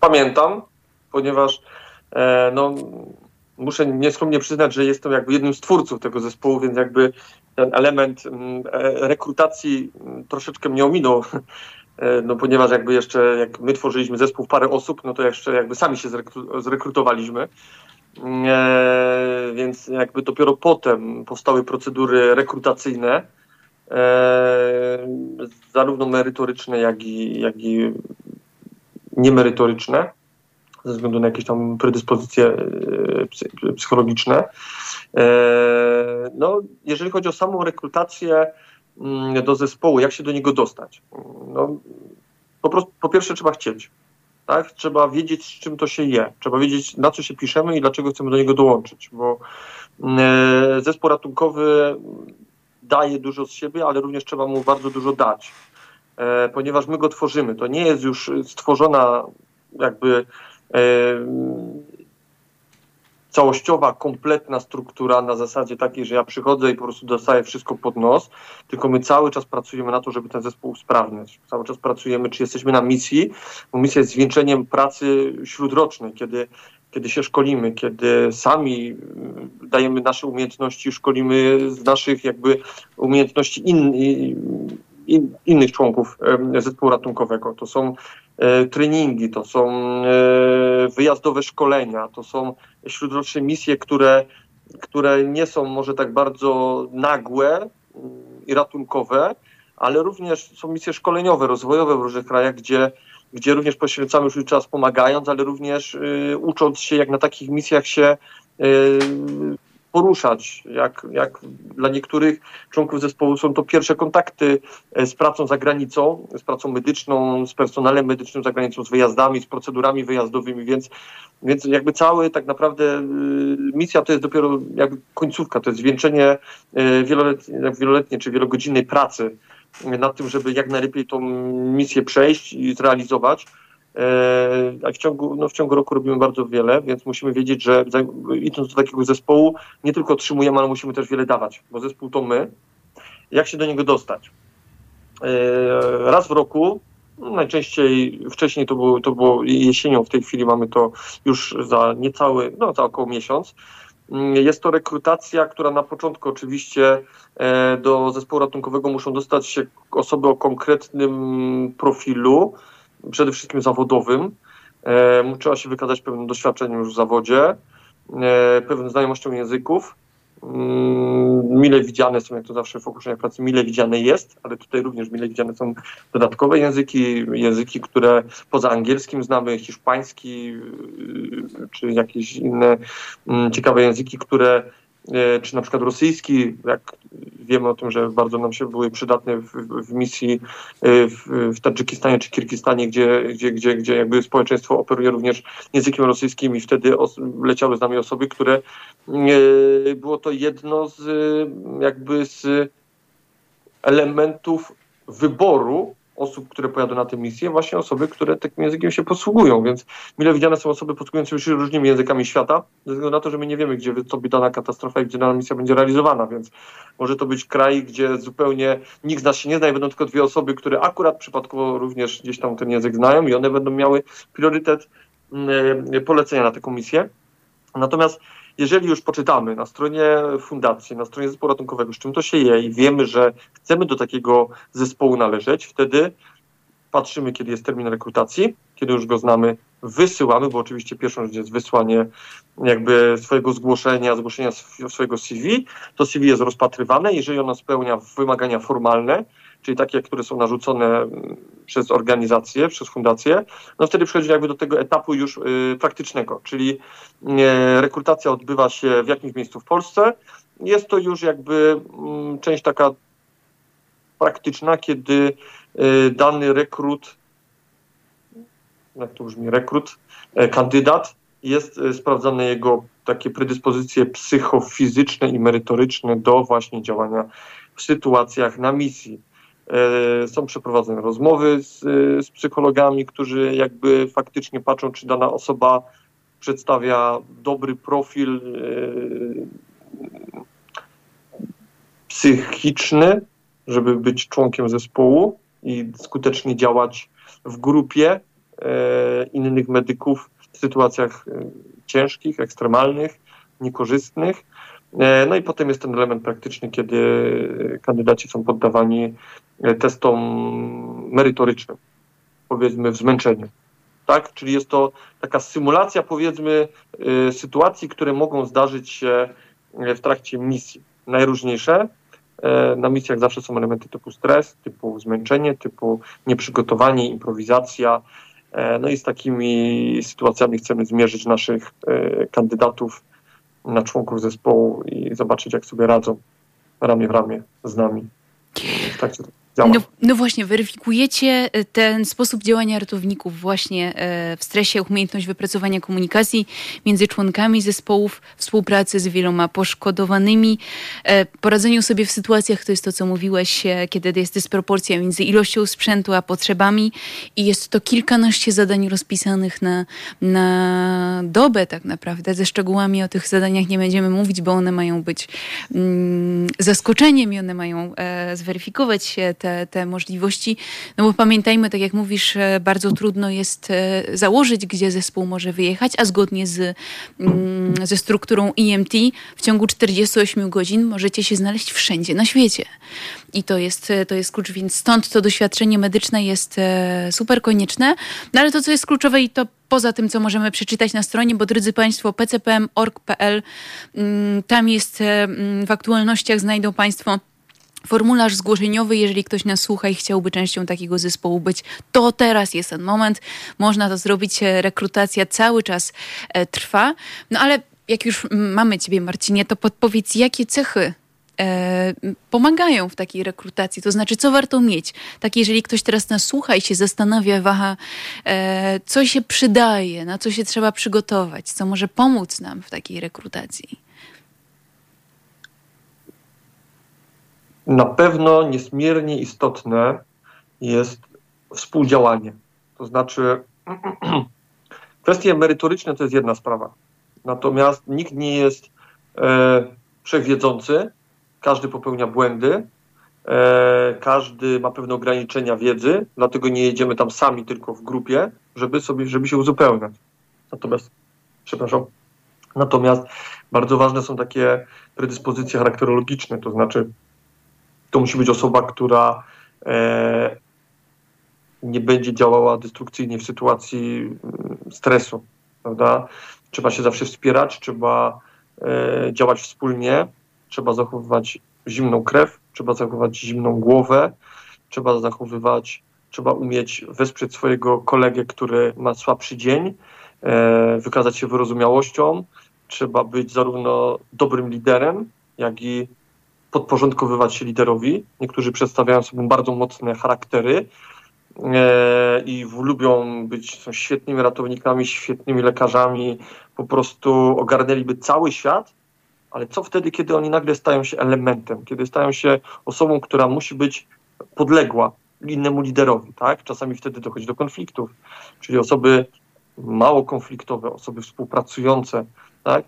Pamiętam, ponieważ e, no, muszę nieskromnie przyznać, że jestem jakby jednym z twórców tego zespołu, więc jakby ten element mm, e, rekrutacji mm, troszeczkę mnie ominął, e, no ponieważ jakby jeszcze jak my tworzyliśmy zespół parę osób, no to jeszcze jakby sami się zrekrutowaliśmy. Mm, e, więc jakby dopiero potem powstały procedury rekrutacyjne, zarówno merytoryczne, jak i, jak i niemerytoryczne ze względu na jakieś tam predyspozycje e, psychologiczne. E, no, jeżeli chodzi o samą rekrutację mm, do zespołu, jak się do niego dostać? No, po, prostu, po pierwsze trzeba chcieć. Tak? Trzeba wiedzieć, z czym to się je. Trzeba wiedzieć, na co się piszemy i dlaczego chcemy do niego dołączyć, bo mm, e, zespół ratunkowy daje dużo z siebie, ale również trzeba mu bardzo dużo dać, ponieważ my go tworzymy. To nie jest już stworzona jakby całościowa, kompletna struktura na zasadzie takiej, że ja przychodzę i po prostu dostaję wszystko pod nos, tylko my cały czas pracujemy na to, żeby ten zespół usprawniać. Cały czas pracujemy, czy jesteśmy na misji, bo misja jest zwieńczeniem pracy śródrocznej, kiedy kiedy się szkolimy, kiedy sami dajemy nasze umiejętności, szkolimy z naszych jakby umiejętności in, in, innych członków zespołu ratunkowego. To są treningi, to są e, wyjazdowe szkolenia, to są śródroczne misje, które, które nie są może tak bardzo nagłe mm, i ratunkowe, ale również są misje szkoleniowe, rozwojowe w różnych krajach, gdzie, gdzie również poświęcamy już czas pomagając, ale również y, ucząc się, jak na takich misjach się y, poruszać. Jak, jak dla niektórych członków zespołu są to pierwsze kontakty e, z pracą za granicą, z pracą medyczną, z personelem medycznym za granicą, z wyjazdami, z procedurami wyjazdowymi, więc, więc jakby cały tak naprawdę e, misja to jest dopiero jakby końcówka, to jest zwieńczenie e, wieloletnie, wieloletnie czy wielogodzinnej pracy nad tym, żeby jak najlepiej tą misję przejść i zrealizować. A w ciągu, no w ciągu roku robimy bardzo wiele, więc musimy wiedzieć, że idąc do takiego zespołu, nie tylko otrzymujemy, ale musimy też wiele dawać, bo zespół to my. Jak się do niego dostać? Raz w roku no, najczęściej wcześniej to było, to było jesienią, w tej chwili mamy to już za niecały, no za około miesiąc. Mm, jest to rekrutacja, która na początku oczywiście e, do zespołu ratunkowego muszą dostać się osoby o konkretnym profilu, przede wszystkim zawodowym. E, trzeba się wykazać pewnym doświadczeniem już w zawodzie, e, pewną znajomością języków. Mm, mile widziane są, jak to zawsze w ogłoszeniach pracy, mile widziane jest, ale tutaj również mile widziane są dodatkowe języki, języki, które poza angielskim znamy, hiszpański y, czy jakieś inne mm, ciekawe języki, które czy na przykład rosyjski, jak wiemy o tym, że bardzo nam się były przydatne w, w misji e, w, w Tadżykistanie czy Kirgistanie, gdzie, gdzie, gdzie, gdzie jakby społeczeństwo operuje również językiem rosyjskim i wtedy os- leciały z nami osoby, które e, było to jedno z jakby z elementów wyboru osób, które pojadą na tę misję, właśnie osoby, które takim językiem się posługują, więc mile widziane są osoby posługujące się różnymi językami świata, ze względu na to, że my nie wiemy, gdzie sobie dana katastrofa i gdzie dana misja będzie realizowana, więc może to być kraj, gdzie zupełnie nikt z nas się nie zna i będą tylko dwie osoby, które akurat przypadkowo również gdzieś tam ten język znają i one będą miały priorytet mm, polecenia na taką misję. Natomiast jeżeli już poczytamy na stronie fundacji, na stronie zespołu ratunkowego, z czym to się je i wiemy, że chcemy do takiego zespołu należeć, wtedy patrzymy, kiedy jest termin rekrutacji, kiedy już go znamy, wysyłamy, bo oczywiście pierwszą rzecz jest wysłanie jakby swojego zgłoszenia, zgłoszenia swojego CV. To CV jest rozpatrywane, jeżeli ono spełnia wymagania formalne, czyli takie, które są narzucone mm, przez organizację, przez fundację, no wtedy przechodzi jakby do tego etapu już y, praktycznego, czyli y, rekrutacja odbywa się w jakimś miejscu w Polsce. Jest to już jakby y, część taka praktyczna, kiedy y, dany rekrut, jak to brzmi, rekrut, e, kandydat, jest y, sprawdzane jego takie predyspozycje psychofizyczne i merytoryczne do właśnie działania w sytuacjach na misji. E, są przeprowadzane rozmowy z, z psychologami, którzy jakby faktycznie patrzą, czy dana osoba przedstawia dobry profil e, psychiczny, żeby być członkiem zespołu i skutecznie działać w grupie e, innych medyków w sytuacjach ciężkich, ekstremalnych, niekorzystnych. E, no i potem jest ten element praktyczny, kiedy kandydaci są poddawani e, testom merytorycznym, powiedzmy w zmęczeniu. Tak? Czyli jest to taka symulacja, powiedzmy, e, sytuacji, które mogą zdarzyć się w trakcie misji. Najróżniejsze. Na misjach zawsze są elementy typu stres, typu zmęczenie, typu nieprzygotowanie, improwizacja. No i z takimi sytuacjami chcemy zmierzyć naszych kandydatów na członków zespołu i zobaczyć, jak sobie radzą ramię w ramię z nami. Tak no, no, właśnie, weryfikujecie e, ten sposób działania ratowników właśnie e, w stresie, umiejętność wypracowania komunikacji między członkami zespołów, współpracy z wieloma poszkodowanymi, e, poradzeniu sobie w sytuacjach, to jest to, co mówiłeś, kiedy jest dysproporcja między ilością sprzętu a potrzebami. I jest to kilkanaście zadań rozpisanych na, na dobę tak naprawdę. Ze szczegółami o tych zadaniach nie będziemy mówić, bo one mają być mm, zaskoczeniem i one mają e, zweryfikować się te, te możliwości. No bo pamiętajmy, tak jak mówisz, e, bardzo trudno jest e, założyć, gdzie zespół może wyjechać, a zgodnie z, mm, ze strukturą EMT w ciągu 48 godzin możecie się znaleźć wszędzie na świecie. I to jest, e, to jest klucz, więc stąd to doświadczenie medyczne jest super konieczne. No ale to, co jest kluczowe i to poza tym, co możemy przeczytać na stronie, bo drodzy Państwo, pcpm.org.pl, mm, tam jest w aktualnościach znajdą Państwo formularz zgłoszeniowy, jeżeli ktoś nas słucha i chciałby częścią takiego zespołu być, to teraz jest ten moment. Można to zrobić. E, rekrutacja cały czas e, trwa. No ale jak już mamy Ciebie, Marcinie, to podpowiedz, jakie cechy e, pomagają w takiej rekrutacji? To znaczy, co warto mieć? Tak, jeżeli ktoś teraz nas słucha i się zastanawia, waha, e, co się przydaje, na co się trzeba przygotować, co może pomóc nam w takiej rekrutacji? Na pewno niesmiernie istotne jest współdziałanie. To znaczy kwestie merytoryczne to jest jedna sprawa. Natomiast nikt nie jest e, każdy popełnia błędy, e, każdy ma pewne ograniczenia wiedzy, dlatego nie jedziemy tam sami, tylko w grupie, żeby sobie, żeby się uzupełniać. Natomiast, przepraszam, natomiast bardzo ważne są takie predyspozycje charakterologiczne, to znaczy to musi być osoba, która e, nie będzie działała destrukcyjnie w sytuacji mm, stresu, prawda? Trzeba się zawsze wspierać, trzeba e, działać wspólnie, trzeba zachowywać zimną krew, trzeba zachowywać zimną głowę, trzeba zachowywać, trzeba umieć wesprzeć swojego kolegę, który ma słabszy dzień, e, wykazać się wyrozumiałością, trzeba być zarówno dobrym liderem, jak i podporządkowywać się liderowi. Niektórzy przedstawiają sobie bardzo mocne charaktery e, i lubią być, są świetnymi ratownikami, świetnymi lekarzami, po prostu ogarnęliby cały świat, ale co wtedy, kiedy oni nagle stają się elementem, kiedy stają się osobą, która musi być podległa innemu liderowi, tak? Czasami wtedy dochodzi do konfliktów, czyli osoby mało konfliktowe, osoby współpracujące, tak?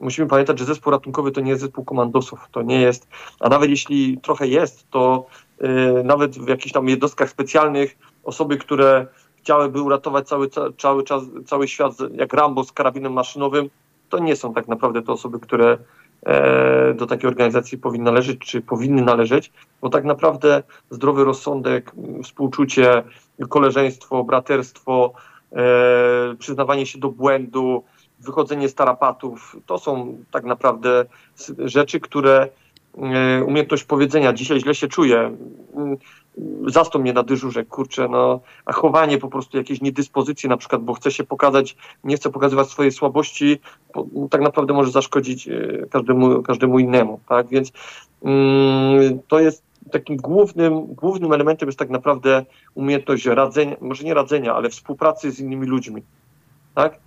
E, musimy pamiętać, że zespół ratunkowy to nie jest zespół komandosów, to nie jest, a nawet jeśli trochę jest, to e, nawet w jakichś tam jednostkach specjalnych osoby, które chciałyby uratować cały, cały, czas, cały świat jak Rambo z karabinem maszynowym, to nie są tak naprawdę te osoby, które e, do takiej organizacji powinny należeć, czy powinny należeć, bo tak naprawdę zdrowy rozsądek, współczucie, koleżeństwo, braterstwo, przyznawanie się do błędu, wychodzenie z tarapatów, to są tak naprawdę rzeczy, które e, umiejętność powiedzenia, dzisiaj źle się czuję, mm, zastąp mnie na dyżurze, kurczę, no, a chowanie po prostu jakiejś niedyspozycji na przykład, bo chce się pokazać, nie chce pokazywać swojej słabości, tak naprawdę może zaszkodzić e, każdemu, każdemu innemu, tak, więc mm, to jest takim głównym, głównym elementem jest tak naprawdę umiejętność radzenia, może nie radzenia, ale współpracy z innymi ludźmi, tak,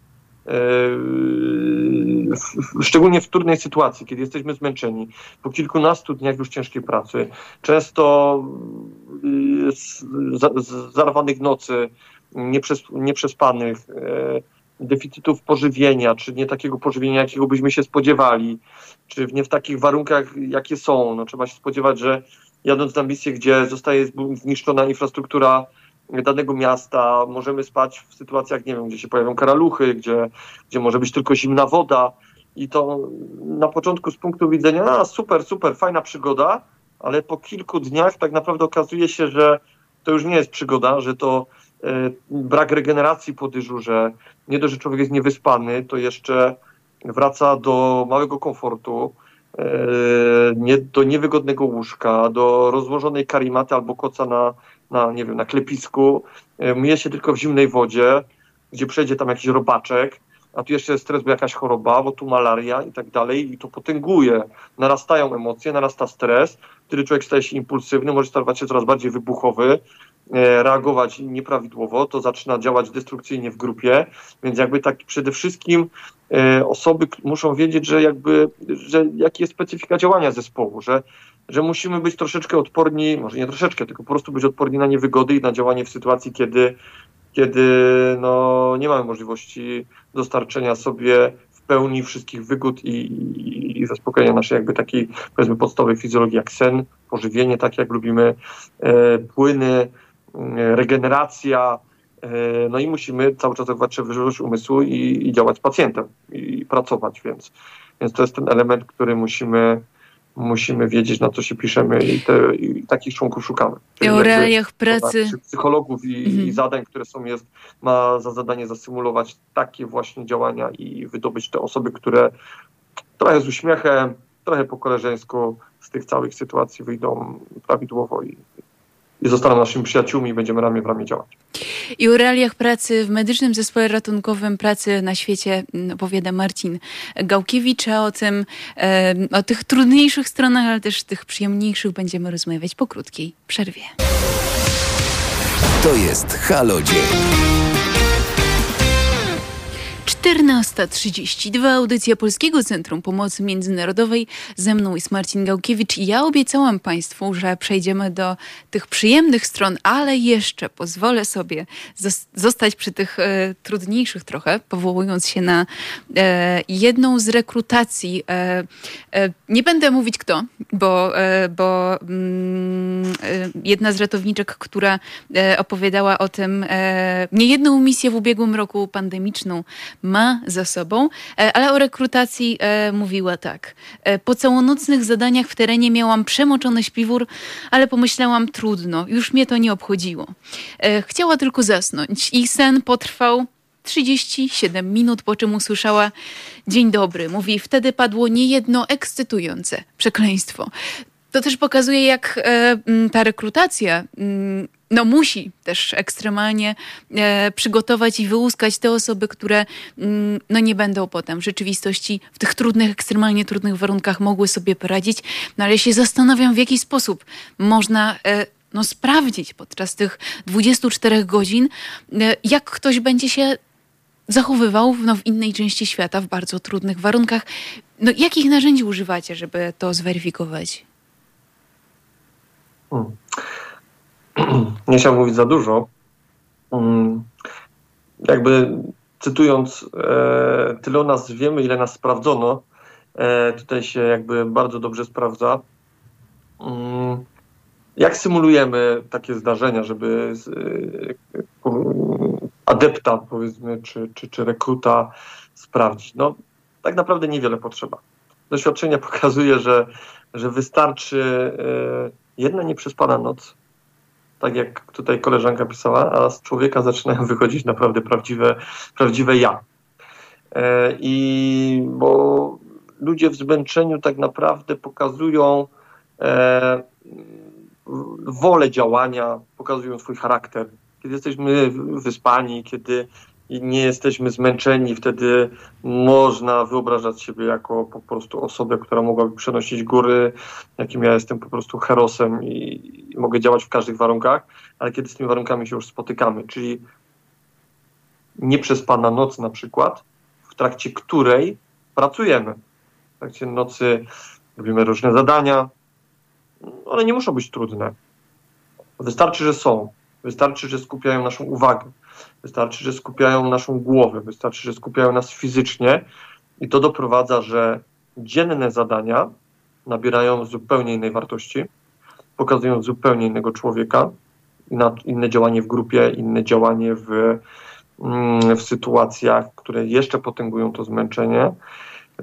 szczególnie w trudnej sytuacji, kiedy jesteśmy zmęczeni, po kilkunastu dniach już ciężkiej pracy, często y, zarwanych nocy, nieprzes, nieprzespanych, e, deficytów pożywienia, czy nie takiego pożywienia, jakiego byśmy się spodziewali, czy nie w takich warunkach, jakie są. No, trzeba się spodziewać, że jadąc na misję, gdzie zostaje zniszczona infrastruktura danego miasta, możemy spać w sytuacjach, nie wiem, gdzie się pojawią karaluchy, gdzie, gdzie może być tylko zimna woda. I to na początku z punktu widzenia, a super, super, fajna przygoda, ale po kilku dniach tak naprawdę okazuje się, że to już nie jest przygoda, że to e, brak regeneracji po dyżurze, nie dość, że człowiek jest niewyspany, to jeszcze wraca do małego komfortu, e, nie, do niewygodnego łóżka, do rozłożonej karimaty albo koca na, na, nie wiem, na klepisku, e, myje się tylko w zimnej wodzie, gdzie przejdzie tam jakiś robaczek, a tu jeszcze jest stres, bo jakaś choroba, bo tu malaria i tak dalej i to potęguje. Narastają emocje, narasta stres, wtedy człowiek staje się impulsywny, może stawać się coraz bardziej wybuchowy, e, reagować nieprawidłowo, to zaczyna działać destrukcyjnie w grupie, więc jakby tak przede wszystkim e, osoby muszą wiedzieć, że jakby, że jaka jest specyfika działania zespołu, że że musimy być troszeczkę odporni, może nie troszeczkę, tylko po prostu być odporni na niewygody i na działanie w sytuacji, kiedy, kiedy no, nie mamy możliwości dostarczenia sobie w pełni wszystkich wygód i, i, i zaspokojenia naszej jakby takiej powiedzmy podstawowej fizjologii jak sen, pożywienie, tak jak lubimy, e, płyny, e, regeneracja, e, no i musimy cały czas zachować trzeźwość umysłu i, i działać z pacjentem i pracować, więc, więc to jest ten element, który musimy musimy wiedzieć, na co się piszemy i, te, i takich członków szukamy. Czyli o realiach pracy. Psychologów i, mhm. i, zadań, które są, jest, ma za zadanie zasymulować takie właśnie działania i wydobyć te osoby, które trochę z uśmiechem, trochę po koleżeńsku z tych całych sytuacji wyjdą prawidłowo i, i zostaną naszymi przyjaciółmi i będziemy ramię w ramię działać. I o realiach pracy w medycznym zespole ratunkowym pracy na świecie mm, opowiada Marcin Gałkiewicz, a o tym, o tych trudniejszych stronach, ale też tych przyjemniejszych będziemy rozmawiać po krótkiej przerwie. To jest Halo Dzień. 14.32, audycja Polskiego Centrum Pomocy Międzynarodowej. Ze mną jest Marcin Gałkiewicz i ja obiecałam Państwu, że przejdziemy do tych przyjemnych stron, ale jeszcze pozwolę sobie zostać przy tych e, trudniejszych trochę, powołując się na e, jedną z rekrutacji. E, e nie będę mówić kto, bo, e, bo mm, e, jedna z ratowniczek, która opowiadała o tym niejedną misję w ubiegłym roku pandemiczną, ma za sobą, e, ale o rekrutacji e, mówiła tak. E, po całonocnych zadaniach w terenie miałam przemoczony śpiwór, ale pomyślałam trudno, już mnie to nie obchodziło. Chciała tylko zasnąć i sen potrwał 37 minut, po czym usłyszała dzień dobry. Mówi, wtedy padło niejedno ekscytujące przekleństwo. To też pokazuje, jak ta rekrutacja no musi też ekstremalnie e, przygotować i wyłuskać te osoby, które no nie będą potem w rzeczywistości w tych trudnych, ekstremalnie trudnych warunkach mogły sobie poradzić. No ale się zastanawiam, w jaki sposób można e, no, sprawdzić podczas tych 24 godzin, e, jak ktoś będzie się zachowywał no, w innej części świata, w bardzo trudnych warunkach. No, jakich narzędzi używacie, żeby to zweryfikować? Hmm nie chciałbym mówić za dużo. Mm, jakby cytując, e, tyle o nas wiemy, ile nas sprawdzono. E, tutaj się jakby bardzo dobrze sprawdza. Mm, jak symulujemy takie zdarzenia, żeby e, adepta, powiedzmy, czy, czy, czy rekruta sprawdzić? No, tak naprawdę niewiele potrzeba. Doświadczenie pokazuje, że, że wystarczy jedna nieprzespana noc, tak jak tutaj koleżanka pisała, a z człowieka zaczynają wychodzić naprawdę prawdziwe, prawdziwe ja. E, I bo ludzie w zmęczeniu tak naprawdę pokazują e, wolę działania, pokazują swój charakter. Kiedy jesteśmy wyspani, kiedy i nie jesteśmy zmęczeni, wtedy można wyobrażać siebie jako po prostu osobę, która mogłaby przenosić góry, jakim ja jestem po prostu herosem i, i mogę działać w każdych warunkach, ale kiedy z tymi warunkami się już spotykamy, czyli nie przez Pana noc na przykład, w trakcie której pracujemy. W trakcie nocy robimy różne zadania. One nie muszą być trudne. Wystarczy, że są. Wystarczy, że skupiają naszą uwagę. Wystarczy, że skupiają naszą głowę, wystarczy, że skupiają nas fizycznie i to doprowadza, że dzienne zadania nabierają zupełnie innej wartości, pokazują zupełnie innego człowieka, inne działanie w grupie, inne działanie w, mm, w sytuacjach, które jeszcze potęgują to zmęczenie.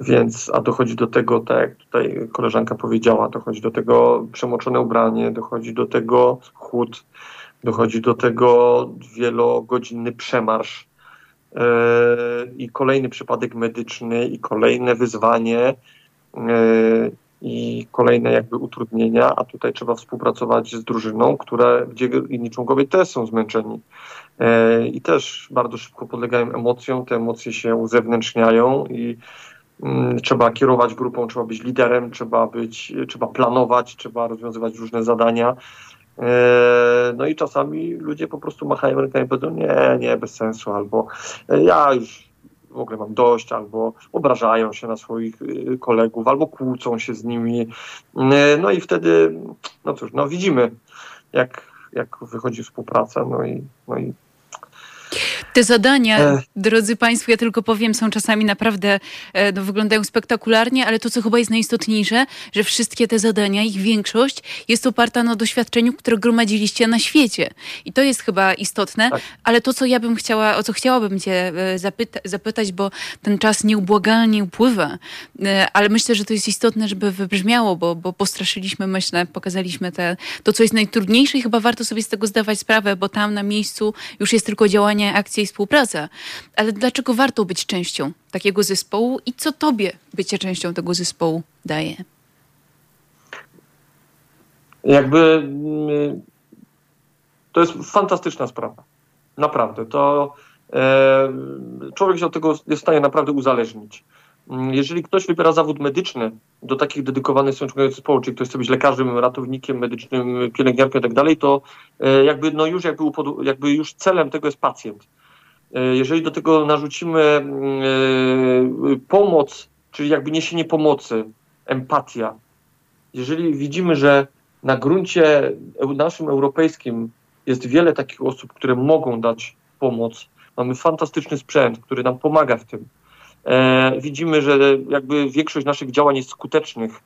Więc, a dochodzi do tego, tak jak tutaj koleżanka powiedziała, dochodzi do tego przemoczone ubranie, dochodzi do tego chłód, Dochodzi do tego wielogodzinny przemarsz e, i kolejny przypadek medyczny, i kolejne wyzwanie, e, i kolejne jakby utrudnienia, a tutaj trzeba współpracować z drużyną, która, gdzie inni członkowie też są zmęczeni e, i też bardzo szybko podlegają emocjom, te emocje się uzewnętrzniają i mm, trzeba kierować grupą, trzeba być liderem, trzeba być, trzeba planować, trzeba rozwiązywać różne zadania, no i czasami ludzie po prostu machają rękami i powiedzą, nie, nie, bez sensu, albo e, ja już w ogóle mam dość, albo obrażają się na swoich y, kolegów, albo kłócą się z nimi. E, no i wtedy, no cóż, no widzimy, jak, jak wychodzi współpraca, no i, no i te zadania, e. drodzy Państwo, ja tylko powiem, są czasami naprawdę, e, no, wyglądają spektakularnie, ale to, co chyba jest najistotniejsze, że wszystkie te zadania, ich większość jest oparta na doświadczeniu, które gromadziliście na świecie. I to jest chyba istotne, tak. ale to, co ja bym chciała, o co chciałabym Cię e, zapyta zapytać, bo ten czas nieubłagalnie upływa, ale myślę, że to jest istotne, żeby wybrzmiało, bo, bo postraszyliśmy, myślę, pokazaliśmy te, to, co jest najtrudniejsze i chyba warto sobie z tego zdawać sprawę, bo tam na miejscu już jest tylko działanie, akcja i współpraca. Ale dlaczego warto być częścią takiego zespołu i co tobie bycie częścią tego zespołu daje? Jakby mm, to jest fantastyczna sprawa. Naprawdę. To e, człowiek się od tego jest w stanie naprawdę uzależnić. Mm, jeżeli ktoś wybiera zawód medyczny, do takich dedykowanych są członkowie zespołu, czyli ktoś chce być lekarzem, ratownikiem medycznym, pielęgniarką i tak dalej, to e, jakby, no już, jakby, jakby już celem tego jest pacjent. Jeżeli do tego narzucimy pomoc, czyli jakby niesienie pomocy, empatia, jeżeli widzimy, że na gruncie naszym europejskim jest wiele takich osób, które mogą dać pomoc, mamy fantastyczny sprzęt, który nam pomaga w tym. E, widzimy, że jakby większość naszych działań jest skutecznych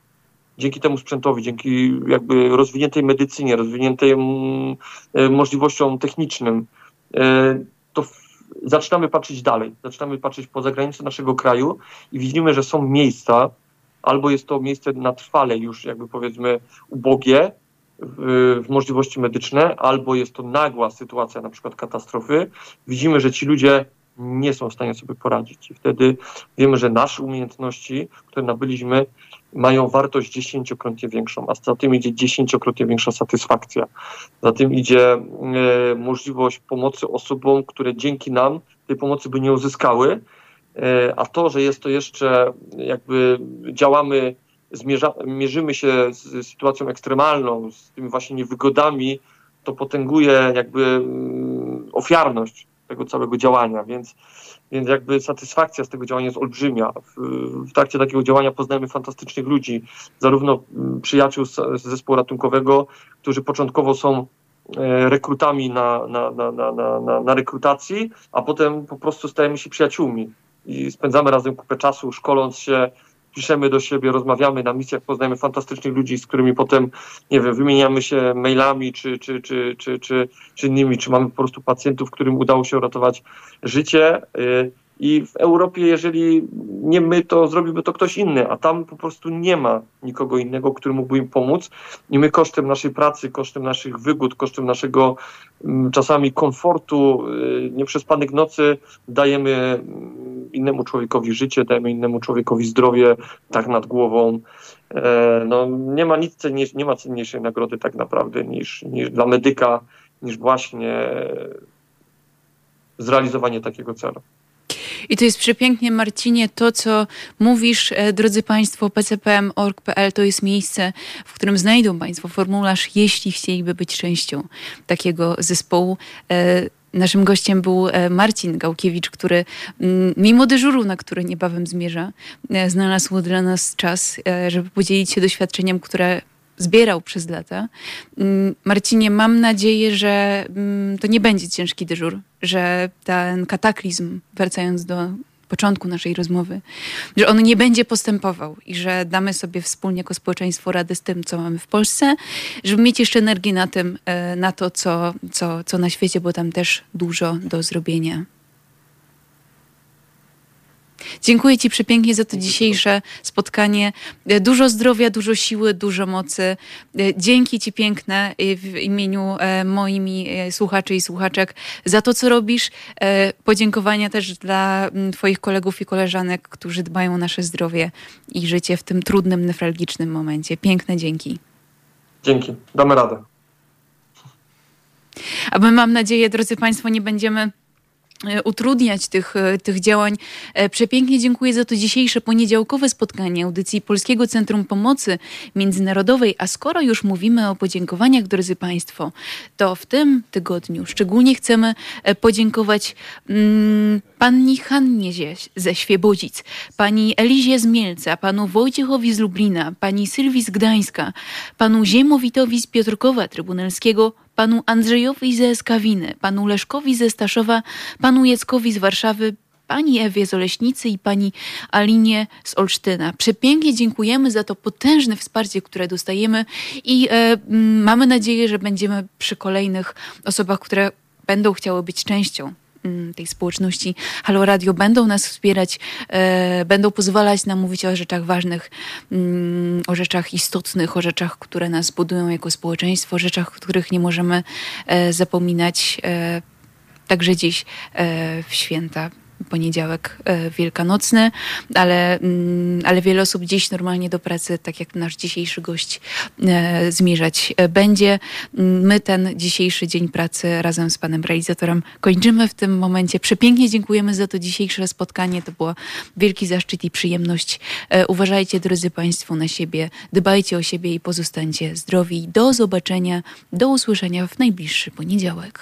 dzięki temu sprzętowi, dzięki jakby rozwiniętej medycynie, rozwiniętej mm, e, możliwościom technicznym, e, to zaczynamy patrzeć dalej, zaczynamy patrzeć poza granice naszego kraju i widzimy, że są miejsca, albo jest to miejsce na trwale już jakby powiedzmy ubogie w, w możliwości medyczne, albo jest to nagła sytuacja, na przykład katastrofy. Widzimy, że ci ludzie nie są w stanie sobie poradzić. I wtedy wiemy, że nasze umiejętności, które nabyliśmy, mają wartość dziesięciokrotnie większą, a za tym idzie dziesięciokrotnie większa satysfakcja. Za tym idzie e, możliwość pomocy osobom, które dzięki nam tej pomocy by nie uzyskały, e, a to, że jest to jeszcze jakby działamy, zmierza, mierzymy się z sytuacją ekstremalną, z tymi właśnie niewygodami, to potęguje jakby mm, ofiarność tego całego działania, więc, więc jakby satysfakcja z tego działania jest olbrzymia. W, w trakcie takiego działania poznajemy fantastycznych ludzi, zarówno mm, przyjaciół z, z zespołu ratunkowego, którzy początkowo są e, rekrutami na, na, na, na, na, na rekrutacji, a potem po prostu stajemy się przyjaciółmi i spędzamy razem kupę czasu, szkoląc się, piszemy do siebie, rozmawiamy na misjach, poznajemy fantastycznych ludzi, z którymi potem, nie wiem, wymieniamy się mailami czy, czy, czy, czy, czy, czy innymi, czy mamy po prostu pacjentów, którym udało się uratować życie. Y, I w Europie, jeżeli nie my, to zrobiłby to ktoś inny, a tam po prostu nie ma nikogo innego, który mógłby im pomóc. I my kosztem naszej pracy, kosztem naszych wygód, kosztem naszego mm, czasami komfortu, y, nieprzespanych nocy dajemy mm, innemu człowiekowi życie, dajemy innemu człowiekowi zdrowie, tak nad głową. E, no, nie ma nic cenniejszej, nie ma cenniejszej nagrody tak naprawdę niż, niż dla medyka, niż właśnie zrealizowanie takiego celu. I to jest przepięknie, Marcinie, to co mówisz, e, drodzy Państwo, pcpm.org.pl to jest miejsce, w którym znajdą Państwo formularz, jeśli chcieliby być częścią takiego zespołu. E, naszym gościem był e, Marcin Gałkiewicz, który mm, mimo dyżuru, na który niebawem zmierza, znalazł dla nas czas, żeby podzielić się doświadczeniem, które zbierał przez lata. Mm, Marcinie, mam nadzieję, że mm, to nie będzie ciężki dyżur, że ten kataklizm, wracając do początku naszej rozmowy, że on nie będzie postępował i że damy sobie wspólnie jako społeczeństwo radę z tym, co mamy w Polsce, żeby mieć jeszcze energię na tym, e, na to, co, co, co na świecie, bo tam też dużo do zrobienia. Dziękuję Ci przepięknie za to dzisiejsze spotkanie. E, dużo zdrowia, dużo siły, dużo mocy. E, dzięki Ci piękne e, w imieniu moimi słuchaczy i słuchaczek za to, co robisz. Podziękowania też dla Twoich kolegów i koleżanek, którzy dbają o nasze zdrowie i życie w tym trudnym, nefralgicznym momencie. Piękne dzięki. Dzięki. Damy radę. A my mam nadzieję, drodzy Państwo, nie będziemy utrudniać tych, e, tych działań. E, przepięknie dziękuję za to dzisiejsze poniedziałkowe spotkanie audycji Polskiego Centrum Pomocy Międzynarodowej. A skoro już mówimy o podziękowaniach, drodzy Państwo, to w tym tygodniu szczególnie chcemy podziękować mm, pani Hannie ze Świebodzic, pani Elizie z Mielca, panu Wojciechowi z Lublina, pani Sylwii z Gdańska, panu Ziemowitowi z Piotrkowa Trybunalskiego, panu Andrzejowi ze Skawiny, panu Leszkowi ze Staszowa, panu Jackowi z Warszawy, pani Ewie z Oleśnicy i pani Alinie z Olsztyna. Przepięknie dziękujemy za to potężne wsparcie, które dostajemy i e, mamy nadzieję, że będziemy przy kolejnych osobach, które będą chciały być częścią Mm, tej społeczności. Halo Radio będą nas wspierać, e, będą pozwalać nam mówić o rzeczach ważnych, mm, o rzeczach istotnych, o rzeczach, które nas budują jako społeczeństwo, o rzeczach, których nie możemy e, zapominać e, także dziś w święta poniedziałek e, wielkanocny, ale, mm, ale wiele osób dziś normalnie do pracy, tak jak nasz dzisiejszy gość, e, zmierzać e, będzie. My ten dzisiejszy dzień pracy razem z panem realizatorem kończymy w tym momencie. Przepięknie dziękujemy za to dzisiejsze spotkanie. To było wielki zaszczyt i przyjemność. Uważajcie, drodzy Państwo, na siebie, dbajcie o siebie i pozostańcie zdrowi. Do zobaczenia, do usłyszenia w najbliższy poniedziałek.